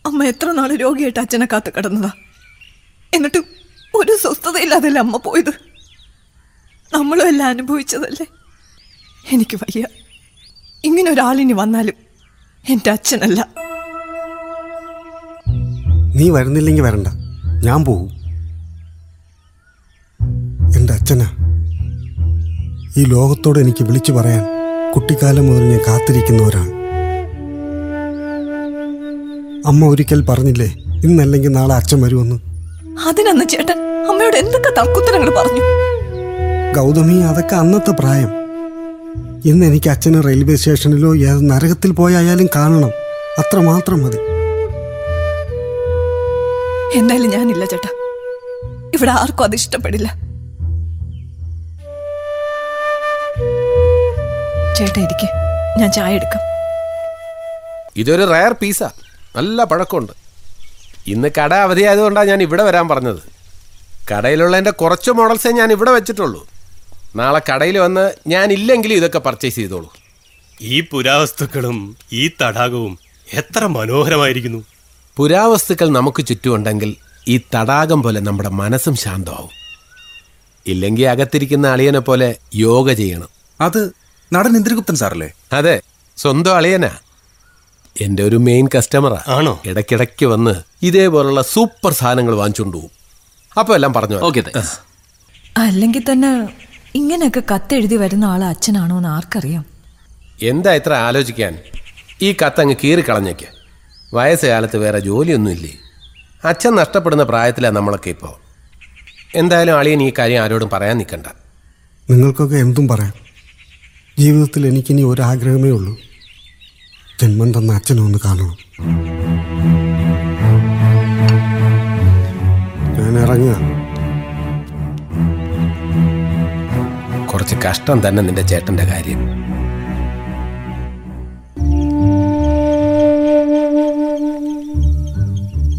Speaker 29: അമ്മ എത്ര നാൾ രോഗിയായിട്ട് അച്ഛനെ കാത്തു കിടന്നതാ. എന്നിട്ട് ഒരു സ്വസ്ഥതയില്ലാതല്ലേ അമ്മ പോയത്? നമ്മളും എല്ലാം അനുഭവിച്ചതല്ലേ? എനിക്ക് വയ്യ. ഇങ്ങനെ ഒരാളിനി വന്നാലും എന്റെ അച്ഛനല്ല.
Speaker 3: നീ വരുന്നില്ലെങ്കിൽ വരണ്ട. ഞാൻ പോകും എന്റെ അച്ഛനാ. ഈ ലോകത്തോട് എനിക്ക് വിളിച്ചു പറയാൻ കുട്ടിക്കാലം മുതൽ ഞാൻ കാത്തിരിക്കുന്നവരാണ് അമ്മ ഒരിക്കൽ പറഞ്ഞില്ലേ ഇന്നല്ലെങ്കിൽ നാളെ അച്ഛൻ വരുമെന്ന്.
Speaker 29: അതിനന്ന് ചേട്ടൻ? അമ്മയോട് എന്തൊക്കെ തക്കുത്തരങ്ങൾ പറഞ്ഞു?
Speaker 3: ഗൗതമി അതൊക്കെ അന്നത്തെ പ്രായം. ഇന്ന് എനിക്ക് അച്ഛനെ റെയിൽവേ സ്റ്റേഷനിലോ ഏത് നരകത്തിൽ പോയായാലും കാണണം. അത്ര മാത്രം മതി.
Speaker 29: എന്തായാലും ഞാനില്ല ചേട്ടാ. ഇവിടെ ആർക്കും അത് ഇഷ്ടപ്പെടില്ല. ചേട്ടാ ഇരിക്കെ. ഞാൻ ചായ എടുക്കാം.
Speaker 13: ഇതൊരു റയർ പീസാ നല്ല പഴക്കമുണ്ട്. ഇന്ന് കട അവധിയായതുകൊണ്ടാണ് ഞാൻ ഇവിടെ വരാൻ പറഞ്ഞത്. കടയിലുള്ളതിന്റെ കുറച്ച് മോഡൽസേ ഞാൻ ഇവിടെ വെച്ചിട്ടുള്ളൂ. നാളെ കടയിൽ വന്ന് ഞാൻ ഇല്ലെങ്കിലും ഇതൊക്കെ പർച്ചേസ് ചെയ്തോളൂ.
Speaker 30: ഈ പുരാവസ്തുക്കളും ഈ തടാകവും എത്ര മനോഹരമായിരിക്കുന്നു.
Speaker 13: പുരാവസ്തുക്കൾ നമുക്ക് ചുറ്റുമുണ്ടെങ്കിൽ ഈ തടാകം പോലെ നമ്മുടെ മനസ്സും ശാന്തമാവും. ഇല്ലെങ്കിൽ അകത്തിരിക്കുന്ന അളിയനെ പോലെ യോഗ ചെയ്യണം.
Speaker 31: അത് നടൻ ഇന്ദ്രഗുപ്തൻ സാറല്ലേ?
Speaker 13: അതെ സ്വന്തം അളിയനാ. എന്റെ ഒരു മെയിൻ കസ്റ്റമറാ
Speaker 30: ആണോ?
Speaker 13: ഇടയ്ക്കിടയ്ക്ക് വന്ന് ഇതേപോലുള്ള സൂപ്പർ സാധനങ്ങൾ വാങ്ങിച്ചുകൊണ്ട് പോകും അപ്പോൾ എല്ലാം പറഞ്ഞു
Speaker 32: ഓക്കെ
Speaker 29: അല്ലെങ്കിൽ തന്നെ ഇങ്ങനെയൊക്കെ കത്തെഴുതി വരുന്ന ആൾ അച്ഛനാണോ എന്ന് ആർക്കറിയാം?
Speaker 13: എന്താ ഇത്ര ആലോചിക്കാൻ? ഈ കത്തങ്ങ് കീറിക്കളഞ്ഞേക്ക്. വയസ്സുകാലത്ത് വേറെ ജോലിയൊന്നുമില്ലേ? അച്ഛൻ നഷ്ടപ്പെടുന്ന പ്രായത്തിലാണ് നമ്മളൊക്കെ ഇപ്പോൾ എന്തായാലും അളിയൻ ഈ കാര്യം ആരോടും പറയാൻ നിൽക്കണ്ട.
Speaker 3: നിങ്ങൾക്കൊക്കെ എന്തും പറയാം. ജീവിതത്തിൽ എനിക്കിനി ഒരാഗ്രഹമേ ഉള്ളൂ. ജന്മം തന്ന അച്ഛനെ ഒന്ന് കാണണം. ഞാൻ ഇറങ്ങുക
Speaker 13: കുറച്ച് കഷ്ടം തന്നെ നിന്റെ ചേട്ടന്റെ കാര്യം.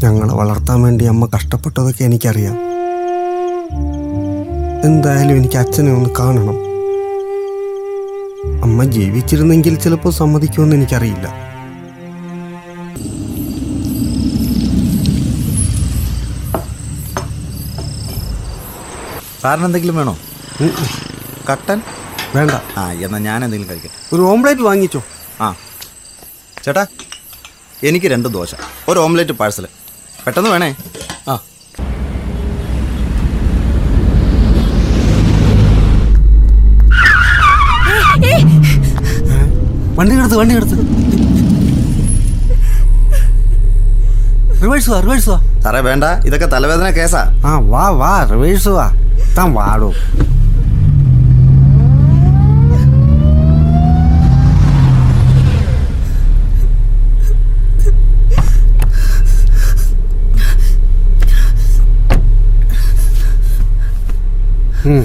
Speaker 3: ഞങ്ങളെ വളർത്താൻ വേണ്ടി അമ്മ കഷ്ടപ്പെട്ടതൊക്കെ എനിക്കറിയാം. എന്തായാലും എനിക്ക് അച്ഛനെ ഒന്ന് കാണണം. അമ്മ ജീവിച്ചിരുന്നെങ്കിൽ ചിലപ്പോൾ സമ്മതിക്കുമെന്ന് എനിക്കറിയില്ല.
Speaker 28: സാറിന് എന്തെങ്കിലും വേണോ? കട്ടൻ?
Speaker 3: വേണ്ട.
Speaker 28: ആ എന്നാൽ ഞാൻ എന്തെങ്കിലും കഴിക്കട്ടെ.
Speaker 3: ഒരു ഓംലേറ്റ് വാങ്ങിച്ചോ?
Speaker 28: ആ. ചേട്ടാ എനിക്ക് രണ്ട് ദോശ ഒരു ഓംലേറ്റ് പാഴ്സൽ പെട്ടെന്ന് വേണേ?
Speaker 3: ആ. വണ്ടി എടുത്ത് വണ്ടി എടുത്ത് റിവേഴ്സ് വാ റിവേഴ്സ് വാ
Speaker 28: സാറേ വേണ്ട ഇതൊക്കെ തലവേദന കേസാ.
Speaker 3: ആ വാ വാ റിവേഴ്സ് വാ താൻ വാടോ. ഉം.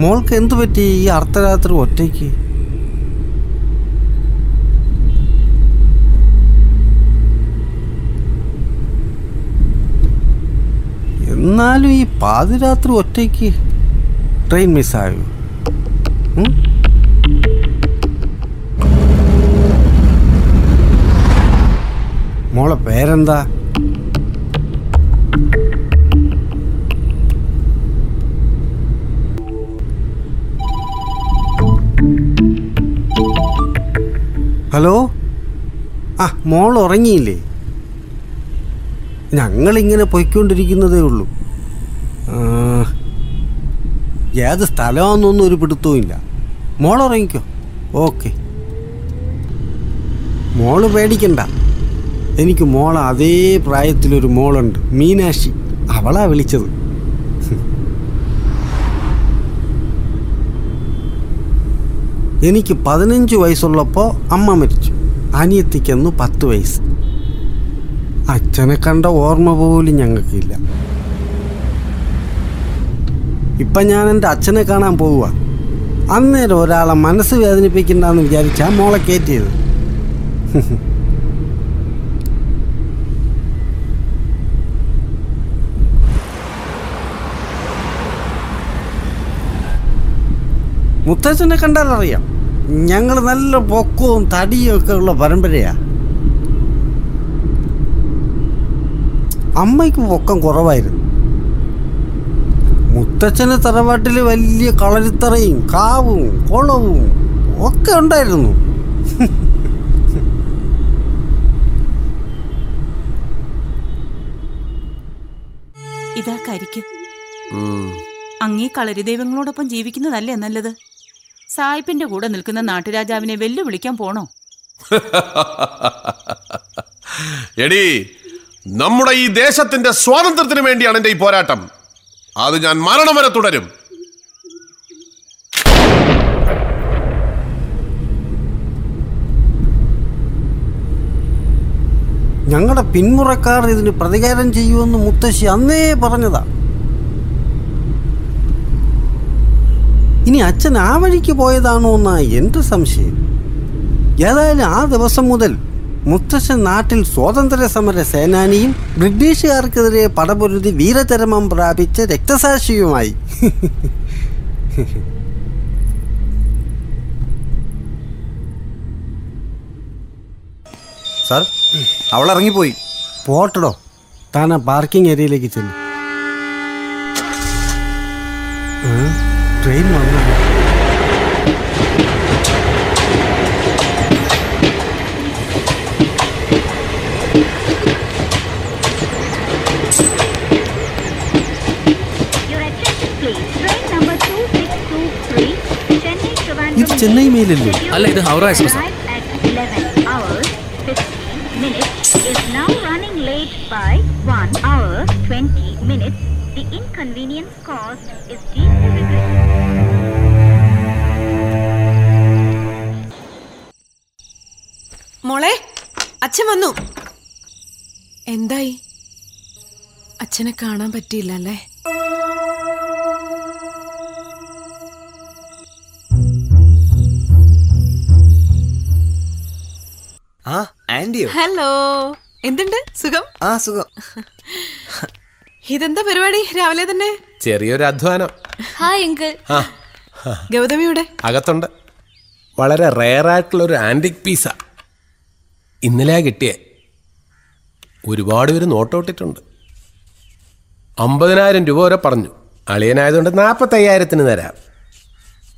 Speaker 3: മോൾക്ക് എന്തു പറ്റി ഈ അർദ്ധരാത്രി ഒറ്റയ്ക്ക്? എന്നാലും ഈ പാതിരാത്രി ഒറ്റയ്ക്ക് ട്രെയിൻ മിസ്സായോ? മോളെ പേരെന്താ? ഹലോ? ആ മോൾ ഉറങ്ങിയില്ലേ? ഞങ്ങളിങ്ങനെ പൊയ്ക്കൊണ്ടിരിക്കുന്നതേ ഉള്ളൂ. ഏത് സ്ഥലമാണെന്നൊന്നും ഒരു പിടുത്തവും ഇല്ല. മോൾ ഉറങ്ങിക്കോ? ഓക്കെ. മോൾ പേടിക്കണ്ട. എനിക്ക് മോൾ അതേ പ്രായത്തിലൊരു മോളുണ്ട് മീനാക്ഷി. അവളാ വിളിച്ചത്. എനിക്ക് പതിനഞ്ച് വയസ്സുള്ളപ്പോൾ അമ്മ മരിച്ചു. അനിയത്തിക്കന്ന് പത്ത് വയസ്സ്. അച്ഛനെ കണ്ട ഓർമ്മ പോലും ഞങ്ങൾക്കില്ല. ഇപ്പം ഞാൻ എന്റെ അച്ഛനെ കാണാൻ പോവുക അന്നേരം ഒരാളെ മനസ്സ് വേദനിപ്പിക്കണ്ടെന്ന് വിചാരിച്ചാൽ മോളെ കയറ്റിയത്. മുത്തച്ഛനെ കണ്ടാൽ അറിയാം. ഞങ്ങൾ നല്ല പൊക്കവും തടിയും ഒക്കെ ഉള്ള പരമ്പരയാ. അമ്മയ്ക്ക് പൊക്കം കുറവായിരുന്നു. മുത്തച്ഛന് തറവാട്ടിൽ വലിയ കളരിത്തറയും കാവും കുളവും ഒക്കെ ഉണ്ടായിരുന്നു.
Speaker 33: ഇതാ കരിക്ക്. അങ്ങേ കളരി ദൈവങ്ങളോടൊപ്പം ജീവിക്കുന്നതല്ലേ നല്ലത്? സായിപ്പിന്റെ കൂടെ നിൽക്കുന്ന നാട്ടുരാജാവിനെ വെല്ലുവിളിക്കാൻ പോണോ? (laughs)
Speaker 13: എടി നമ്മുടെ ഈ ദേശത്തിന്റെ സ്വാതന്ത്ര്യത്തിന് വേണ്ടിയാണ് എന്റെ ഈ പോരാട്ടം. അത് ഞാൻ മരണം വരെ തുടരും.
Speaker 3: ഞങ്ങളുടെ പിന്മുറക്കാർ ഇതിന് പ്രതികാരം ചെയ്യുമെന്ന് മുത്തശ്ശി അന്നേ പറഞ്ഞതാ. ഇനി അച്ഛൻ ആ വഴിക്ക് പോയതാണോ എന്നാ എന്റെ സംശയം? ഏതായാലും ആ ദിവസം മുതൽ മുത്തശ്ശൻ നാട്ടിൽ സ്വാതന്ത്ര്യ സമര സേനാനിയും ബ്രിട്ടീഷുകാർക്കെതിരെ പടപൊരുതി വീരചരമം പ്രാപിച്ച രക്തസാക്ഷിയുമായി.
Speaker 28: സാർ അവൾ ഇറങ്ങിപ്പോയി
Speaker 3: പോട്ടടോ. താൻ ആ പാർക്കിംഗ് ഏരിയയിലേക്ക് ചെല്ലും. ട്രെയിൻ വന്നു ഇത് ചെന്നൈ മെയിലല്ലേ
Speaker 32: അല്ല ഇത് Howrah express
Speaker 34: is now running late by 1 hour 20 minutes. The inconvenience caused is deeply
Speaker 5: മോളെ അച്ഛൻ വന്നു. എന്തായി? അച്ഛനെ കാണാൻ പറ്റിയില്ല അല്ലേ
Speaker 28: ആ ആന്റിയോ?
Speaker 5: ഹലോ. എന്തുണ്ട്? സുഖം?
Speaker 28: ആ സുഖം.
Speaker 5: ഇതെന്താ പരിപാടി? രാവിലെ തന്നെ?
Speaker 13: ചെറിയൊരു അധ്വാനം.
Speaker 10: Hi uncle.
Speaker 5: ഗൗതമിയുടെ
Speaker 13: അകത്തുണ്ട്. വളരെ റെയറായിട്ടുള്ള ഒരു ആന്റിക് പീസ. ഇന്നലെയാ കിട്ടിയേ. ഒരുപാട് പേര് നോട്ടോട്ടിട്ടുണ്ട്. അമ്പതിനായിരം രൂപ വരെ പറഞ്ഞു. അളിയനായതുകൊണ്ട് നാൽപ്പത്തയ്യായിരത്തിന് തരാം.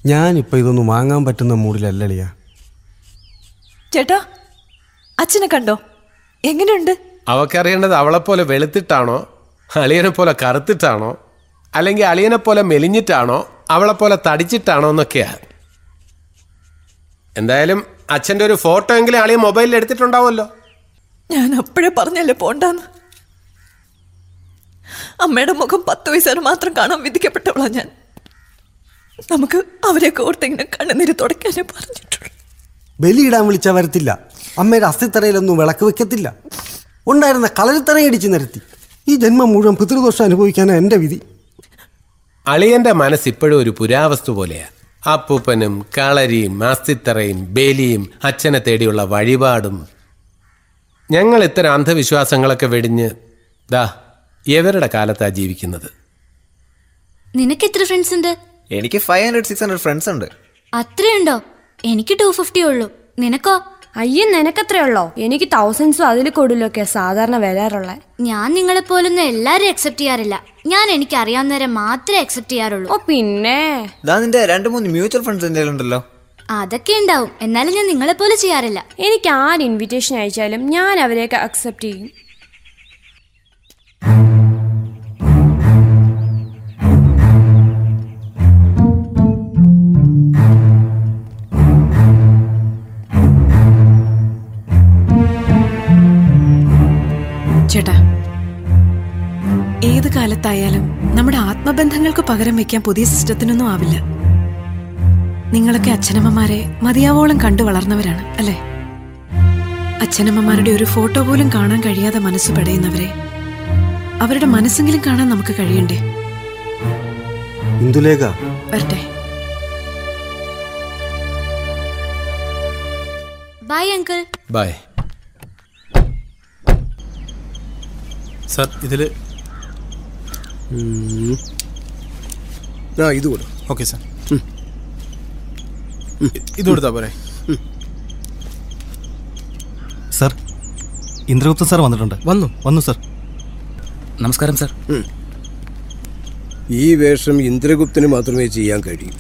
Speaker 3: ഞാനിപ്പോൾ ഇതൊന്നും വാങ്ങാൻ പറ്റുന്ന മൂഡിലല്ലളിയാ
Speaker 29: ചേട്ടാ അച്ഛനെ കണ്ടോ? എങ്ങനെയുണ്ട്?
Speaker 13: അവക്കറിയേണ്ടത് പോലെ വെളുത്തിട്ടാണോ? അളിയനെ പോലെ കറുത്തിട്ടാണോ? അല്ലെങ്കിൽ അളിയനെ പോലെ മെലിഞ്ഞിട്ടാണോ? അവളെപ്പോലെ തടിച്ചിട്ടാണോ എന്നൊക്കെയാ. എന്തായാലും അച്ഛന്റെ ഒരു ഫോട്ടോ എങ്കിലും ആളെ മൊബൈലിൽ എടുത്തിട്ടുണ്ടാവുമല്ലോ.
Speaker 29: ഞാൻ അപ്പോഴേ പറഞ്ഞല്ലേ പോണ്ടാന്ന്? അമ്മയുടെ മുഖം പത്ത് വയസ്സിന് മാത്രം കാണാൻ വിധിക്കപ്പെട്ടവളാ ഞാൻ. നമുക്ക് അവരെയൊക്കെ ഓർത്തിങ്ങനെ കണ്ണുനീര് തുടക്കാനേ പറഞ്ഞിട്ടുള്ളൂ.
Speaker 3: ബലിയിടാൻ വിളിച്ചാൽ വരത്തില്ല. അമ്മയുടെ അസ്ഥിത്തറയിലൊന്നും വിളക്ക് വെക്കത്തില്ല. ഉണ്ടായിരുന്ന കളരിത്തറയടിച്ച് നിരത്തി. ഈ ജന്മം മുഴുവൻ പിതൃദോഷം അനുഭവിക്കാനാണ് എന്റെ വിധി.
Speaker 13: അളിയന്റെ മനസ്സിപ്പോഴും ഒരു പുരാവസ്തു പോലെയാ. അപ്പൂപ്പനും കളരിയും അസ്ഥിത്തറയും ബേലിയും അച്ഛനെ തേടിയുള്ള വഴിപാടും. ഞങ്ങൾ ഇത്തരം അന്ധവിശ്വാസങ്ങളൊക്കെ വെടിഞ്ഞ് ദാ എവരുടെ കാലത്താ ജീവിക്കുന്നത്?
Speaker 10: നിനക്ക് എത്ര ഫ്രണ്ട്സ് ഉണ്ട്?
Speaker 28: എനിക്ക് five hundred six hundred friends ഉണ്ട്.
Speaker 10: അത്രയുണ്ടോ? എനിക്ക് ടു ഫിഫ്റ്റി ഉള്ളൂ. നിനക്കോ?
Speaker 11: അയ്യേ നിനക്കത്രയുള്ളോ എനിക്ക് തൗസൻഡ്സും അതിൽ കൂടുതലൊക്കെ സാധാരണ വരാറുള്ള.
Speaker 10: ഞാൻ നിങ്ങളെ പോലൊന്നും എല്ലാരും അക്സെപ്റ്റ് ചെയ്യാറില്ല. ഞാൻ എനിക്ക് അറിയാവുന്നവരെ മാത്രമേ അക്സെപ്റ്റ് ചെയ്യാറുള്ളൂ.
Speaker 11: ഓ പിന്നെ?
Speaker 28: ഇതാ നിന്റെ രണ്ട് മൂന്ന് മ്യൂച്വൽ ഫണ്ട്സ് എന്തെങ്കിലും ഉണ്ടല്ലോ.
Speaker 10: അതൊക്കെ ഉണ്ടാവും. എന്നാലും ഞാൻ നിങ്ങളെ പോലെ ചെയ്യാറില്ല.
Speaker 11: എനിക്ക് ആര് ഇൻവിറ്റേഷൻ അയച്ചാലും ഞാൻ അവരെയൊക്കെ അക്സെപ്റ്റ് ചെയ്യും.
Speaker 5: ഏത് കാലത്തായാലും നമ്മുടെ ആത്മബന്ധങ്ങൾക്ക് പകരം വെക്കാൻ പുതിയ സിസ്റ്റത്തിനൊന്നും ആവില്ല. നിങ്ങളൊക്കെ അച്ഛനമ്മമാരെ മതിയാവോളം കണ്ടു വളർന്നവരാണ് അല്ലേ? അച്ഛനമ്മമാരുടെ ഒരു ഫോട്ടോ പോലും കാണാൻ കഴിയാതെ മനസ്സ് പടയുന്നവരെ അവരുടെ മനസ്സെങ്കിലും കാണാൻ നമുക്ക് കഴിയണ്ടേ?
Speaker 3: ഇന്ദുലേഖ.
Speaker 5: വരട്ടെ.
Speaker 10: ബൈ അങ്കിൾ
Speaker 13: ബൈ
Speaker 31: സർ ഇതിൽ
Speaker 7: ആ ഇത് കൊടു.
Speaker 31: ഓക്കെ സാർ ഇത് കൊടുത്താ പോരെ. സാർ ഇന്ദ്രഗുപ്ത സാർ വന്നിട്ടുണ്ട്.
Speaker 7: വന്നു.
Speaker 31: വന്നു സാർ
Speaker 32: നമസ്കാരം സാർ
Speaker 7: ഈ വേഷം ഇന്ദ്രഗുപ്തന് മാത്രമേ ചെയ്യാൻ കഴിയൂ.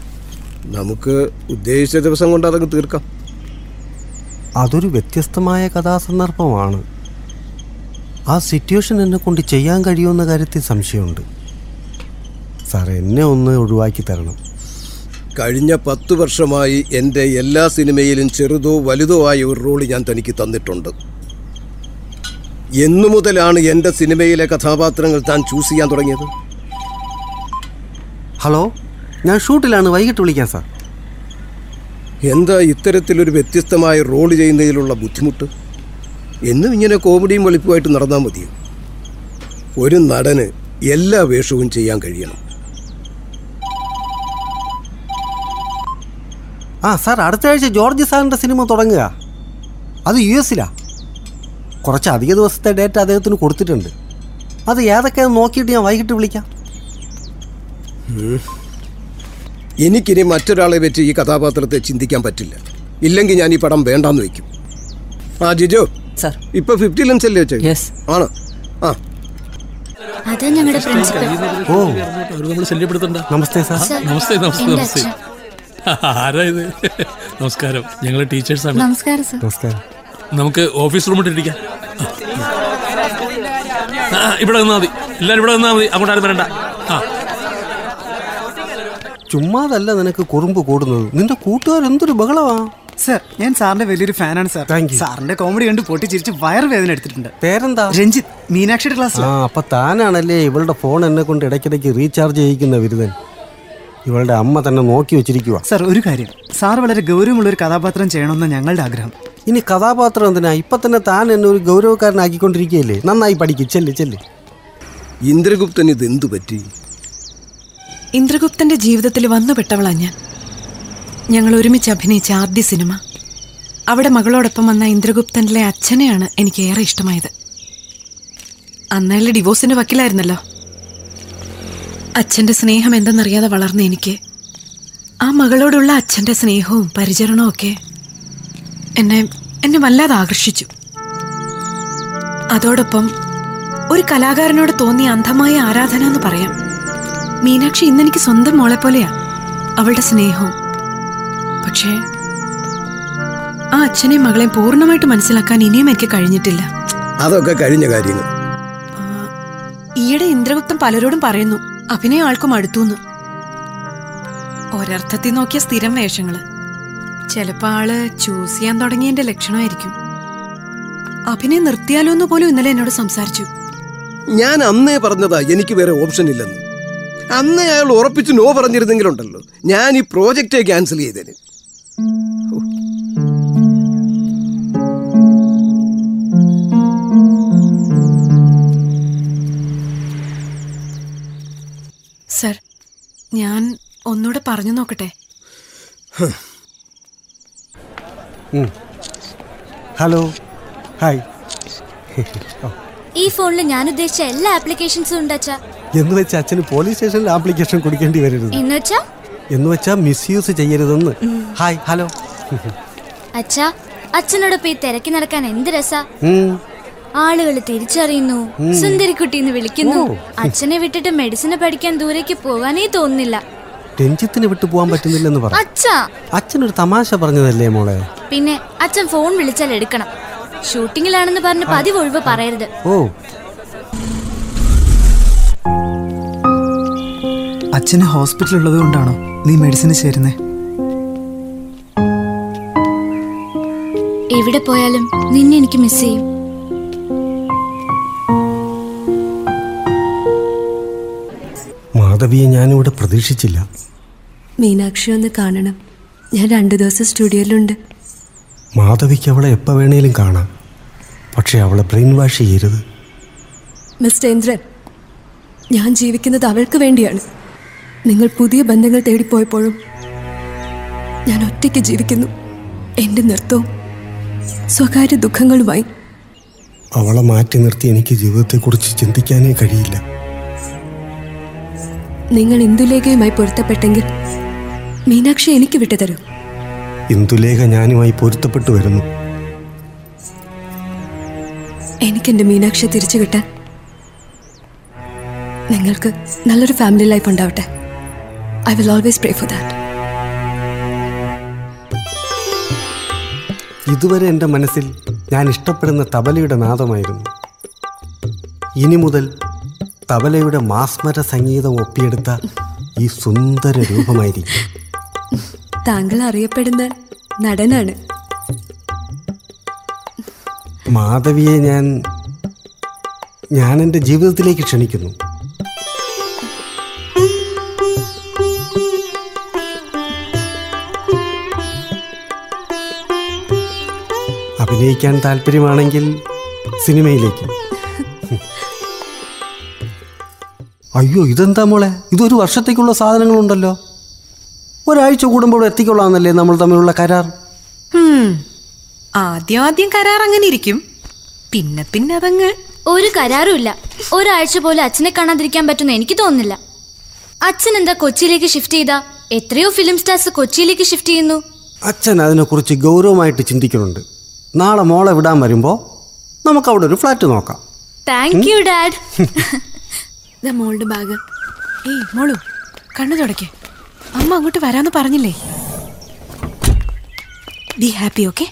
Speaker 7: നമുക്ക് ഉദ്ദേശിച്ച ദിവസം കൊണ്ട് അതങ്ങ് തീർക്കാം.
Speaker 3: അതൊരു വ്യത്യസ്തമായ കഥാസന്ദർഭമാണ്. ആ സിറ്റുവേഷൻ എന്നെ കൊണ്ട് ചെയ്യാൻ കഴിയുമെന്ന കാര്യത്തിൽ സംശയമുണ്ട്. സാർ എന്നെ ഒന്ന് ഒഴിവാക്കി തരണം.
Speaker 7: കഴിഞ്ഞ പത്ത് വർഷമായി എന്റെ എല്ലാ സിനിമയിലും ചെറുതോ വലുതോ ആയ ഒരു റോൾ ഞാൻ തനിക്ക് തന്നിട്ടുണ്ട്. എന്നു മുതലാണ് എന്റെ സിനിമയിലെ കഥാപാത്രങ്ങൾ താൻ ചൂസ് ചെയ്യാൻ തുടങ്ങിയത്.
Speaker 3: ഹലോ ഞാൻ ഷൂട്ടിലാണ് വൈകിട്ട് വിളിക്കാൻ സാർ.
Speaker 7: എന്താ ഇത്തരത്തിലൊരു വ്യത്യസ്തമായ റോൾ ചെയ്യുന്നതിലുള്ള ബുദ്ധിമുട്ട്? എന്നും ഇങ്ങനെ കോമഡിയും വെളിപ്പുമായിട്ട് നടന്നാൽ മതിയോ? ഒരു നടന് എല്ലാ വേഷവും ചെയ്യാൻ കഴിയണം.
Speaker 3: ആ സാർ അടുത്ത ആഴ്ച ജോർജ് സാറിന്റെ സിനിമ തുടങ്ങുക. അത് യു എസിലാ കുറച്ച് അധിക ദിവസത്തെ ഡേറ്റ് അദ്ദേഹത്തിന് കൊടുത്തിട്ടുണ്ട്. അത് ഏതൊക്കെയാണെന്ന് നോക്കിയിട്ട് ഞാൻ വൈകിട്ട് വിളിക്കാം.
Speaker 7: എനിക്കിനി മറ്റൊരാളെ വെച്ച് ഈ കഥാപാത്രത്തെ ചിന്തിക്കാൻ പറ്റില്ല. ഇല്ലെങ്കിൽ ഞാൻ ഈ പടം വേണ്ടാന്ന് വെക്കും ആ ജിജോ.
Speaker 35: സാർ.
Speaker 7: ഇപ്പൊ ഫിഫ്റ്റി ലെൻസ് അല്ലേ വെച്ചേ? ആണ്. ആ.
Speaker 10: അതാ ഞങ്ങളുടെ പ്രിൻസിപ്പൽ
Speaker 3: ഓ. നമസ്തേ സാർ.
Speaker 10: സാർ,
Speaker 18: നമസ്തേ നമസ്തേ നമസ്തേ. ആരാ ഇത്? നമസ്കാരം. ഞങ്ങൾ ടീച്ചേഴ്സാണ്.
Speaker 10: നമസ്കാരം സർ.
Speaker 3: നമസ്കാരം.
Speaker 18: നമുക്ക് ഓഫീസ് റൂമിൽ ഇരിക്കാം. ആ, ഇവിടെ നിന്നാ മതി. എല്ലാവരും ഇവിടെ നിന്നാ മതി. അങ്ങോട്ട് ആരും വരണ്ട. ആ.
Speaker 3: ചുമ്മാതല്ല നിനക്ക് കുറുമ്പ് കൂടുന്നത്. നിന്റെ കൂട്ടുകാർ എന്തൊരു ബഹളമാ
Speaker 36: സർ ഞാൻ സാറിന്റെ വലിയൊരു ഫാനാണ് സാർ. സാറിന്റെ കോമഡി കണ്ട് പൊട്ടിച്ചിരിച്ച് വയറുവേദന എടുത്തിട്ടുണ്ട്.
Speaker 3: പേരെന്താ?
Speaker 36: രഞ്ജിത്ത് മീനാക്ഷിയുടെ ക്ലാസ്
Speaker 3: ആ അപ്പൊ താനാണല്ലേ ഇവളുടെ ഫോൺ എന്നെ കൊണ്ട് ഇടയ്ക്കിടയ്ക്ക് റീചാർജ് ചെയ്യിക്കുന്ന ബിരുദൻ ഇവളുടെ അമ്മ തന്നെ നോക്കി വെച്ചിരിക്കുക
Speaker 36: സാർ ഒരു കാര്യം. സാർ വളരെ ഗൗരവമുള്ള ഒരു കഥാപാത്രം ചെയ്യണമെന്ന് ഞങ്ങളുടെ ആഗ്രഹം.
Speaker 3: ഇനി കഥാപാത്രം എന്തിനാ? ഇപ്പൊ തന്നെ താൻ എന്നെ ഒരു ഗൗരവക്കാരനാക്കിക്കൊണ്ടിരിക്കുകയല്ലേ? നന്നായി പഠിക്കും ചെല്ല് ചെല്ല്.
Speaker 7: ഇന്ദ്രഗുപ്തൻ ഇത് എന്തു പറ്റി?
Speaker 5: ഇന്ദ്രഗുപ്തന്റെ ജീവിതത്തിൽ വന്നുപെട്ടവളാ ഞാൻ. ഞങ്ങൾ ഒരുമിച്ച് അഭിനയിച്ച ആദ്യ സിനിമ. അവിടെ മകളോടൊപ്പം വന്ന ഇന്ദ്രഗുപ്തനിലെ അച്ഛനെയാണ് എനിക്ക് ഏറെ ഇഷ്ടമായത്. അന്നയാൾ ഡിവോഴ്സിന്റെ വക്കിലായിരുന്നല്ലോ. അച്ഛന്റെ സ്നേഹം എന്തെന്നറിയാതെ വളർന്ന എനിക്ക് ആ മകളോടുള്ള അച്ഛന്റെ സ്നേഹവും പരിചരണവും ഒക്കെ എന്നെ എന്നെ വല്ലാതെ ആകർഷിച്ചു. അതോടൊപ്പം ഒരു കലാകാരനോട് തോന്നിയ അന്ധമായ ആരാധന എന്ന് പറയാം. മീനാക്ഷി ഇന്നെനിക്ക് സ്വന്തം മോളെ പോലെയാ അവളുടെ സ്നേഹവും. പക്ഷേ ആ അച്ഛനെയും മകളെയും പൂർണമായിട്ട് മനസ്സിലാക്കാൻ ഇനിയും എനിക്ക് കഴിഞ്ഞിട്ടില്ല.
Speaker 7: അതൊക്കെ കഴിഞ്ഞ കാര്യങ്ങൾ.
Speaker 5: ഈയിടെ ഇന്ദ്രഗുപ്തൻ പലരോടും പറയുന്നു അഭിനയം ആൾക്കും അടുത്തുന്ന് ഒരർത്ഥത്തിൽ നോക്കിയ സ്ഥിരം വേഷങ്ങൾ. ചിലപ്പോ ആൾ ചൂസ് ചെയ്യാൻ തുടങ്ങിയതിന്റെ ലക്ഷണമായിരിക്കും. അഭിനയം നിർത്തിയാലോ എന്ന് പോലും ഇന്നലെ എന്നോട് സംസാരിച്ചു.
Speaker 7: ഞാൻ അന്നേ പറഞ്ഞതാ എനിക്ക് വേറെ ഓപ്ഷൻ ഇല്ലെന്ന്. അന്നേ അയാൾ ഉറപ്പിച്ച് നോ പറഞ്ഞിരുന്നെങ്കിലുണ്ടല്ലോ. ഞാൻ ഈ പ്രോജക്റ്റ് ക്യാൻസൽ ചെയ്തേന്.
Speaker 5: സർ ഞാൻ ഒന്നുകൂടെ പറഞ്ഞു നോക്കട്ടെ.
Speaker 3: ഹലോ. ഹായ്.
Speaker 10: ഈ ഫോണിൽ ഞാൻ ഉദ്ദേശിച്ച എല്ലാ ആപ്ലിക്കേഷൻസും ഉണ്ട് അച്ഛാ
Speaker 3: എന്ന് വെച്ചാ അച്ഛന് പോലീസ് സ്റ്റേഷനിൽ ആപ്ലിക്കേഷൻ കൊടുക്കേണ്ടി വരരുത്.
Speaker 10: എന്ന് വെച്ചാ?
Speaker 3: എന്ന് വെച്ചാ മിസ്യൂസ് ചെയ്യരുതെന്ന്. ഹായ്. ഹലോ.
Speaker 10: അച്ഛാ അച്ഛനോടൊപ്പം ഈ തിരക്കി നടക്കാൻ എന്ത് രസാ. ആളുകൾ തിരിച്ചറിയുന്നു. സുന്ദരിക്കുട്ടി എന്ന് വിളിക്കുന്നു. അച്ഛനെ വിട്ടിട്ട് മെഡിസിനെ പഠിക്കാൻ ദൂരേക്ക് പോകാനേ തോന്നുന്നില്ല.
Speaker 3: രഞ്ജിത്തിന് വിട്ടു പോകാൻ പറ്റുന്നില്ലെന്ന് പറഞ്ഞു
Speaker 10: അച്ഛാ.
Speaker 3: ഒരു തമാശ പറഞ്ഞതല്ലേ മോളെ?
Speaker 10: പിന്നെ അച്ഛൻ ഫോൺ വിളിച്ചാൽ എടുക്കണം. ഷൂട്ടിങ്ങിലാണെന്ന് പറഞ്ഞ് പതിവ് ഒഴിവ് പറയരുത്.
Speaker 3: ഓ.
Speaker 36: അച്ഛന് ഹോസ്പിറ്റൽ ഉള്ളത് കൊണ്ടാണോ നീ മെഡിസിന് ചേരുന്നേ?
Speaker 10: എവിടെ പോയാലും നിന്നെ എനിക്ക് മിസ് ചെയ്യും.
Speaker 3: മാധവിയെ ഞാനിവിടെ പ്രതീക്ഷിച്ചില്ല.
Speaker 11: മീനാക്ഷി ഒന്ന് കാണണം. ഞാൻ രണ്ടു ദിവസം സ്റ്റുഡിയോയിലുണ്ട്.
Speaker 3: മാധവിക്ക് അവളെ എപ്പോൾ വേണേലും കാണാം. പക്ഷെ അവളെ ബ്രെയിൻ വാഷ് ചെയ്യരുത്.
Speaker 11: മിസ്റ്റർ ഇന്ദ്രൻ ഞാൻ ജീവിക്കുന്നത് അവൾക്ക് വേണ്ടിയാണ്. നിങ്ങൾ പുതിയ ബന്ധങ്ങൾ തേടിപ്പോയപ്പോഴും ഞാൻ ഒറ്റയ്ക്ക് ജീവിക്കുന്നു. എന്റെ നൃത്തവും സ്വകാര്യ ദുഃഖങ്ങളുമായി.
Speaker 3: അവളെ മാറ്റി നിർത്തി എനിക്ക് ജീവിതത്തെക്കുറിച്ച് ചിന്തിക്കാനേ കഴിയില്ല.
Speaker 11: നിങ്ങൾ ഇന്ദുലേഖയുമായി പൊരുത്തപ്പെട്ടെങ്കിൽ മീനാക്ഷി എനിക്ക് വിട്ടുതരൂ.
Speaker 3: ഇന്ദുലേഖ ഞാനുമായി പൊരുത്തപ്പെട്ടു വരുന്നു.
Speaker 11: എനിക്ക് എന്റെ മീനാക്ഷി തിരിച്ചു കിട്ടാൻ നിങ്ങൾക്ക് നല്ലൊരു ഫാമിലി ലൈഫ് ഉണ്ടാവട്ടെ. I will always pray for that.
Speaker 3: ഇതുവരെ എന്റെ മനസ്സിൽ ഞാൻ ഇഷ്ടപ്പെടുന്ന തബലയുടെ നാദമായിരുന്നു. ഇനി മുതൽ തബലയുടെ മാസ്മര സംഗീതം ഒപ്പിയെടുത്ത ഈ സുന്ദര രൂപമായിരിക്കും.
Speaker 11: താങ്കൾ അറിയപ്പെടുന്ന നടനാണ്.
Speaker 3: മാധവിയെ ഞാൻ ഞാൻ എന്റെ ജീവിതത്തിലേക്ക് ക്ഷണിക്കുന്നു. അഭിനയിക്കാൻ താല്പര്യമാണെങ്കിൽ സിനിമയിലേക്ക്. അയ്യോ ഇതെന്താ മോളെ? ഇതൊരു വർഷത്തേക്കുള്ള സാധനങ്ങളുണ്ടല്ലോ. ഒരാഴ്ച കൂടുമ്പോൾ എത്തിക്കൊള്ളാന്നല്ലേ നമ്മൾ തമ്മിലുള്ള കരാർ?
Speaker 5: ഹും. ആദ്യം ആദ്യം കരാർ അങ്ങനെ ഇരിക്കും. പിന്നെ പിന്നെ അതങ്ങ്.
Speaker 10: ഒരു കരാറുമില്ല ഒരാഴ്ച പോലെ അച്ഛനെ കാണാതിരിക്കാൻ പറ്റുന്ന എനിക്ക് തോന്നുന്നില്ല. അച്ഛൻ എന്താ കൊച്ചിയിലേക്ക് ഷിഫ്റ്റ് ചെയ്താ? എത്രയോ ഫിലിം സ്റ്റാർസ് കൊച്ചിയിലേക്ക് ഷിഫ്റ്റ് ചെയ്യുന്നു.
Speaker 3: അച്ഛൻ അതിനെക്കുറിച്ച് ഗൗരവമായിട്ട് ചിന്തിക്കുന്നുണ്ട്. നാളെ മോളെ വിടാൻ വരുമ്പോ നമുക്ക് അവിടെ ഒരു ഫ്ലാറ്റ് നോക്കാം.
Speaker 10: താങ്ക് യു ഡാഡ്
Speaker 5: ഇതാ മോളുടെ ബാഗ്. ഏയ് മോളു കണ്ണു തുടക്കേ അമ്മ അങ്ങോട്ട് വരാന്ന് പറഞ്ഞില്ലേ? ബി ഹാപ്പി ഓക്കെ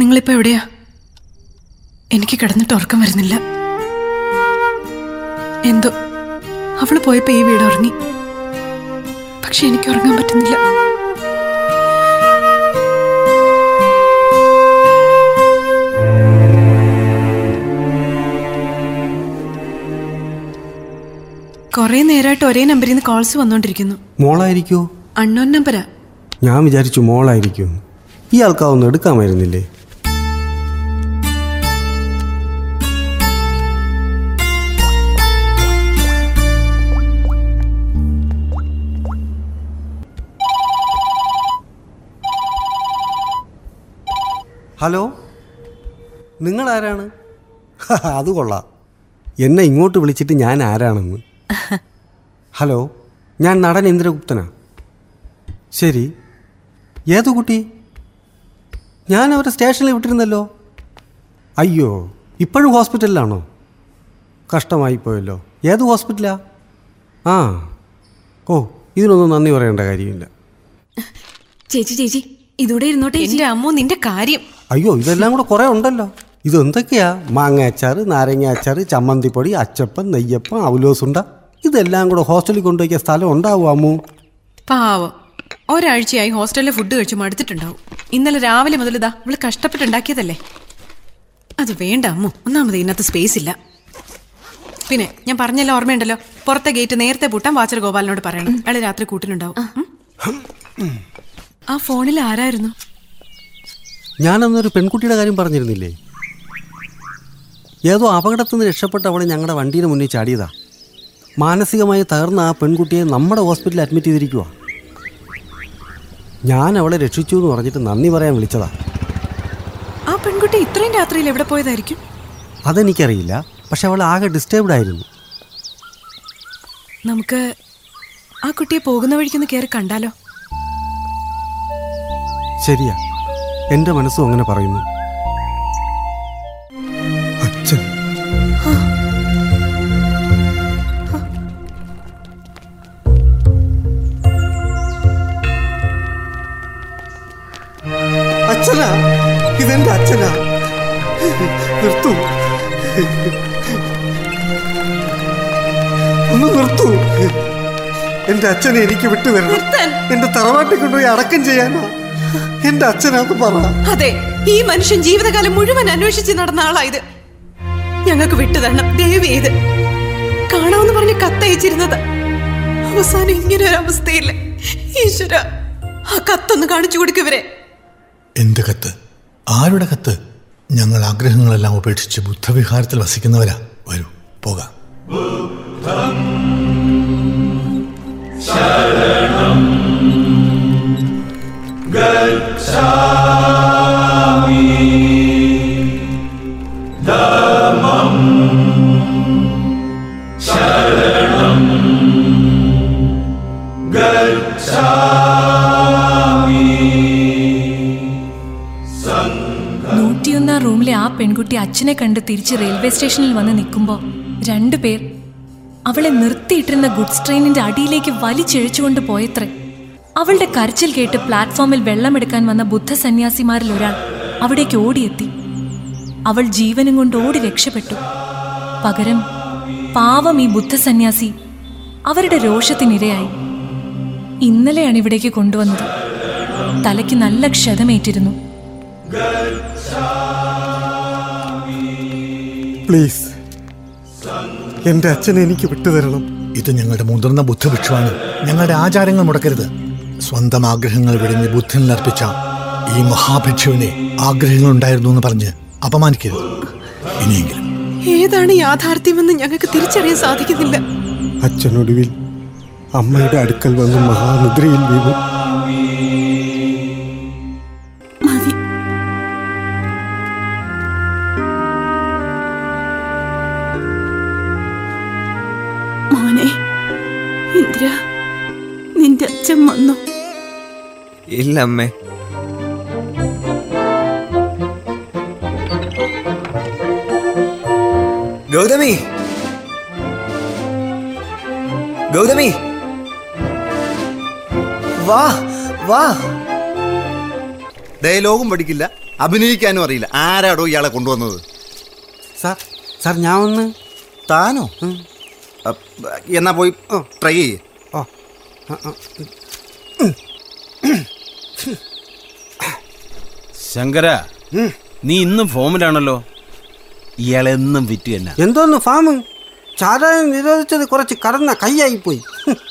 Speaker 5: നിങ്ങളിപ്പോ എവിടെയാ? എനിക്ക് കിടന്നിട്ട് ഉറക്കം വരുന്നില്ല. എന്തോ അവൾ പോയപ്പോ ഈ വീട് ഉറങ്ങി. പക്ഷെ എനിക്ക് ഉറങ്ങാൻ പറ്റുന്നില്ല. കുറെ നേരായിട്ട് ഒരേ നമ്പറിൽ നിന്ന് കോൾസ് വന്നോണ്ടിരിക്കുന്നു.
Speaker 3: മോളായിരിക്കോ?
Speaker 5: അണ്ണോൻ നമ്പരാ
Speaker 3: ഞാൻ വിചാരിച്ചു മോളായിരിക്കും. ഈ ആൾക്കാവൊന്നും എടുക്കാമായിരുന്നില്ലേ ഹലോ? നിങ്ങൾ ആരാണ് (laughs) അത് കൊള്ളാം. എന്നെ ഇങ്ങോട്ട് വിളിച്ചിട്ട് ഞാൻ ആരാണെന്ന്? (laughs) ഹലോ ഞാൻ നടൻ ഇന്ദ്രഗുപ്തനാ. ശരി. ഏതു കുട്ടി? ഞാൻ അവരെ സ്റ്റേഷനിൽ വിട്ടിരുന്നല്ലോ. അയ്യോ ഇപ്പോഴും ഹോസ്പിറ്റലിലാണോ? കഷ്ടമായിപ്പോയല്ലോ ഏത് ഹോസ്പിറ്റലാ? ആ. ഓ ഇതിനൊന്നും നന്ദി പറയേണ്ട കാര്യമില്ല.
Speaker 5: ചേച്ചി ചേച്ചി ഇതോടെ ഇരുന്നോട്ടെ എന്റെ അമ്മോ നിന്റെ കാര്യം.
Speaker 3: അയ്യോ ഇതെല്ലാം കൂടെ കുറേ ഉണ്ടല്ലോ. ഇതെന്തൊക്കെയാ? മാങ്ങ അച്ചാർ നാരങ്ങ അച്ചാർ ചമ്മന്തിപ്പൊടി അച്ചപ്പം നെയ്യപ്പം അവലോസുണ്ട. ഇതെല്ലാം കൂടെ ഹോസ്റ്റലിൽ കൊണ്ടുപോയിക്കാൻ സ്ഥലം ഉണ്ടാവും അമ്മു?
Speaker 5: പാവം. ഒരാഴ്ചയായി ഹോസ്റ്റലിലെ ഫുഡ് കഴിച്ച് മടുത്തിട്ടുണ്ടാവും. ഇന്നലെ രാവിലെ മുതൽ ഇതാ അവൾ കഷ്ടപ്പെട്ടുണ്ടാക്കിയതല്ലേ? അത് വേണ്ട അമ്മു. ഒന്നാമത് ഇന്നത്തെ സ്പേസ് ഇല്ല. പിന്നെ ഞാൻ പറഞ്ഞല്ലോ ഓർമ്മയുണ്ടല്ലോ? പുറത്തെ ഗേറ്റ് നേരത്തെ പൂട്ടാൻ വാച്ചർ ഗോപാലിനോട് പറയണം. അയാൾ രാത്രി കൂട്ടിനുണ്ടാവും? ആ. ഫോണിൽ ആരായിരുന്നു?
Speaker 3: ഞാനന്നൊരു പെൺകുട്ടിയുടെ കാര്യം പറഞ്ഞിരുന്നില്ലേ? ഏതോ അപകടത്തിൽ നിന്ന് രക്ഷപ്പെട്ട അവളെ ഞങ്ങളുടെ വണ്ടിയുടെ മുന്നിൽ ചാടിയതാ. മാനസികമായി തകർന്ന ആ പെൺകുട്ടിയെ നമ്മുടെ ഹോസ്പിറ്റലിൽ അഡ്മിറ്റ് ചെയ്തിരിക്കുക ഞാൻ അവളെ രക്ഷിച്ചു എന്ന് പറഞ്ഞിട്ട് നന്ദി പറയാൻ വിളിച്ചതാ.
Speaker 5: ആ പെൺകുട്ടി ഇത്രയും രാത്രിയിൽ എവിടെ പോയതായിരിക്കും?
Speaker 3: അതെനിക്കറിയില്ല. പക്ഷെ അവൾ ആകെ ഡിസ്റ്റേബ്ഡ് ആയിരുന്നു.
Speaker 5: നമുക്ക് ആ കുട്ടിയെ പോകുന്ന വഴിക്കൊന്ന് കയറി കണ്ടാലോ?
Speaker 3: ശരിയാ. എന്റെ മനസ്സും അങ്ങനെ പറയുന്നു. അച്ഛനാ? ഇതെന്റെ അച്ഛനാ? നിർത്തൂ. ഒന്ന് നിർത്തൂ. എന്റെ അച്ഛനെ എനിക്ക് വിട്ടുതരണം എന്റെ തറവാട്ടിൽ കൊണ്ടുപോയി അടക്കം ചെയ്യാനാ. എന്റെ അച്ഛനാന്ന് പറ.
Speaker 5: അതെ ഈ മനുഷ്യൻ ജീവിതകാലം മുഴുവൻ അന്വേഷിച്ച് നടന്ന ആളായത് ഞങ്ങൾക്ക് വിട്ടുതരണം ദയവ് ചെയ്ത് കാണാമെന്ന് പറഞ്ഞ് കത്തയച്ചിരുന്നത്. അവസാനം ഇങ്ങനെ ഒരു അവസ്ഥയില്ല? ഈശ്വര ആ കത്തൊന്ന് കാണിച്ചു കൊടുക്കവരെ
Speaker 35: എന്ത് കത്ത്? ആരുടെ കത്ത്? ഞങ്ങൾ ആഗ്രഹങ്ങളെല്ലാം ഉപേക്ഷിച്ച് ബുദ്ധവിഹാരത്തിൽ വസിക്കുന്നവരാ. വരൂ പോകാം.
Speaker 37: ഗച്ഛാമി.
Speaker 38: റൂമിലെ ആ പെൺകുട്ടി അച്ഛനെ കണ്ട് തിരിച്ച് റെയിൽവേ സ്റ്റേഷനിൽ വന്ന് നിൽക്കുമ്പോൾ രണ്ടുപേർ അവളെ നിർത്തിയിട്ടിരുന്ന ഗുഡ്സ് ട്രെയിനിന്റെ അടിയിലേക്ക് വലിച്ചിഴച്ചുകൊണ്ട് പോയത്രേ.
Speaker 29: അവളുടെ കരച്ചിൽ കേട്ട് പ്ലാറ്റ്ഫോമിൽ വെള്ളമെടുക്കാൻ വന്ന ബുദ്ധ സന്യാസിമാരിൽ ഒരാൾ അവിടേക്ക് ഓടിയെത്തി. അവൾ ജീവനും കൊണ്ട് ഓടി രക്ഷപ്പെട്ടു. പകരം പാവം ഈ ബുദ്ധ സന്യാസി അവരുടെ രോഷത്തിനിരയായി. ഇന്നലെയാണ് ഇവിടേക്ക് കൊണ്ടുവന്നത്. തലയ്ക്ക് നല്ല ക്ഷതമേറ്റിരുന്നു.
Speaker 3: പ്ലീസ്. എന്റെ അച്ഛനെ എനിക്ക് വിട്ടുതരണം.
Speaker 35: ഇത് ഞങ്ങളുടെ മുതിർന്ന ബുദ്ധഭിക്ഷമാണ് ഞങ്ങളുടെ ആചാരങ്ങൾ മുടക്കരുത്. സ്വന്തം ആഗ്രഹങ്ങൾ വെടിഞ്ഞ് ബുദ്ധനിൽ അർപ്പിച്ച ഈ മഹാഭിക്ഷുവിനെ ആഗ്രഹങ്ങൾ ഉണ്ടായിരുന്നു എന്ന് പറഞ്ഞ് അപമാനിക്കരുത്. ഇനിയെങ്കിലും.
Speaker 5: ഏതാണ് യാഥാർത്ഥ്യമെന്ന് ഞങ്ങൾക്ക് തിരിച്ചറിയാൻ സാധിക്കുന്നില്ല.
Speaker 3: അച്ഛനൊടുവിൽ അമ്മയുടെ അടുക്കൽ വന്ന് മഹാനിദ്രയിൽ വീണു.
Speaker 39: ഇല്ല അമ്മേ ഗൗതമി. ഗൗതമി.
Speaker 8: വാ വാ. ഡയലോഗും പഠിക്കില്ല. അഭിനയിക്കാനും അറിയില്ല. ആരാടോ ഇയാളെ കൊണ്ടുവന്നത്?
Speaker 3: സാർ സാർ ഞാൻ ഒന്ന്
Speaker 8: താനോ? എന്നാ പോയി ട്രൈ ചെയ്യേ.
Speaker 3: ഓ ആ, ആ.
Speaker 20: ശങ്കര നീ ഇന്നും ഫോമിലാണല്ലോ. ഇയാളെന്നും വിറ്റു തന്നെ
Speaker 3: എന്തോന്ന് ഫാം ചാരായം നിരോധിച്ചത് കുറച്ച് കടന്ന കൈയായി പോയി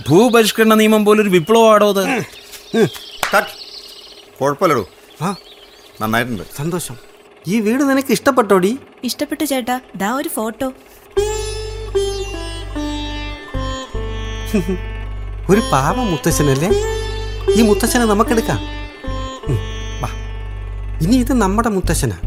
Speaker 20: ഭൂപരിഷ്കരണ നിയമം പോലൊരു വിപ്ലവമാടോ അത്?
Speaker 8: കുഴപ്പമില്ലടോ. നന്നായിട്ടുണ്ട്.
Speaker 3: സന്തോഷം. ഈ വീട് നിനക്ക് ഇഷ്ടപ്പെട്ടോടി?
Speaker 15: ഇഷ്ടപ്പെട്ടു ചേട്ടാ. ദാ ഒരു ഫോട്ടോ.
Speaker 3: ഒരു പാവ മുത്തശ്ശനല്ലേ? ഈ മുത്തശ്ശനെ നമുക്കെടുക്കാം. ഇനി ഇത് നമ്മുടെ മുത്തശ്ശനാ.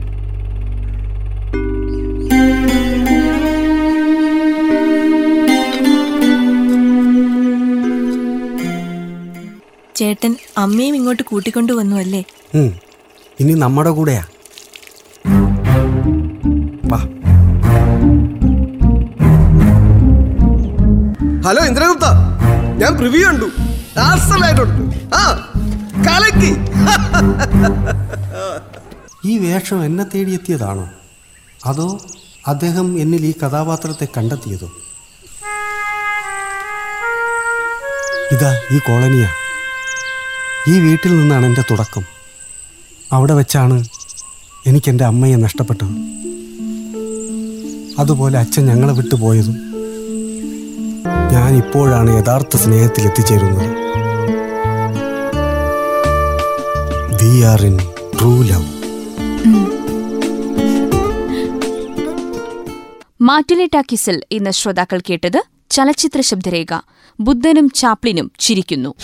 Speaker 15: ചേട്ടൻ അമ്മയും ഇങ്ങോട്ട് കൂട്ടിക്കൊണ്ടു വന്നു അല്ലേ?
Speaker 3: ഇനി നമ്മുടെ കൂടെയാ. വാ.
Speaker 7: ഹലോ ഇന്ദ്രഗുപ്ത. ഞാൻ പ്രിവ്യൂ കണ്ടു. അസലായിട്ടുണ്ട് ആ കലക്കി. (laughs)
Speaker 3: ഈ വേഷം എന്നെ തേടിയെത്തിയതാണോ? അതോ അദ്ദേഹം എന്നിൽ ഈ കഥാപാത്രത്തെ കണ്ടെത്തിയതോ? ഇതാ ഈ കോളനിയാ. ഈ വീട്ടിൽ നിന്നാണ് എന്റെ തുടക്കം. അവിടെ വെച്ചാണ് എനിക്കെന്റെ അമ്മയെ നഷ്ടപ്പെട്ടത്. അതുപോലെ അച്ഛൻ ഞങ്ങളെ വിട്ടുപോയതും ഞാൻ ഇപ്പോഴാണ് യഥാർത്ഥ സ്നേഹത്തിൽ എത്തിച്ചേരുന്നത്. We are in true love.
Speaker 2: Mattoli ടാക്കീസിൽ ഇന്ന് ശ്രോതാക്കൾ കേട്ടത് ചലച്ചിത്ര ശബ്ദരേഖ. ബുദ്ധനും ചാപ്ലിനും ചിരിക്കുന്നു.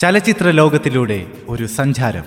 Speaker 40: ചലച്ചിത്ര ലോകത്തിലൂടെ ഒരു സഞ്ചാരം.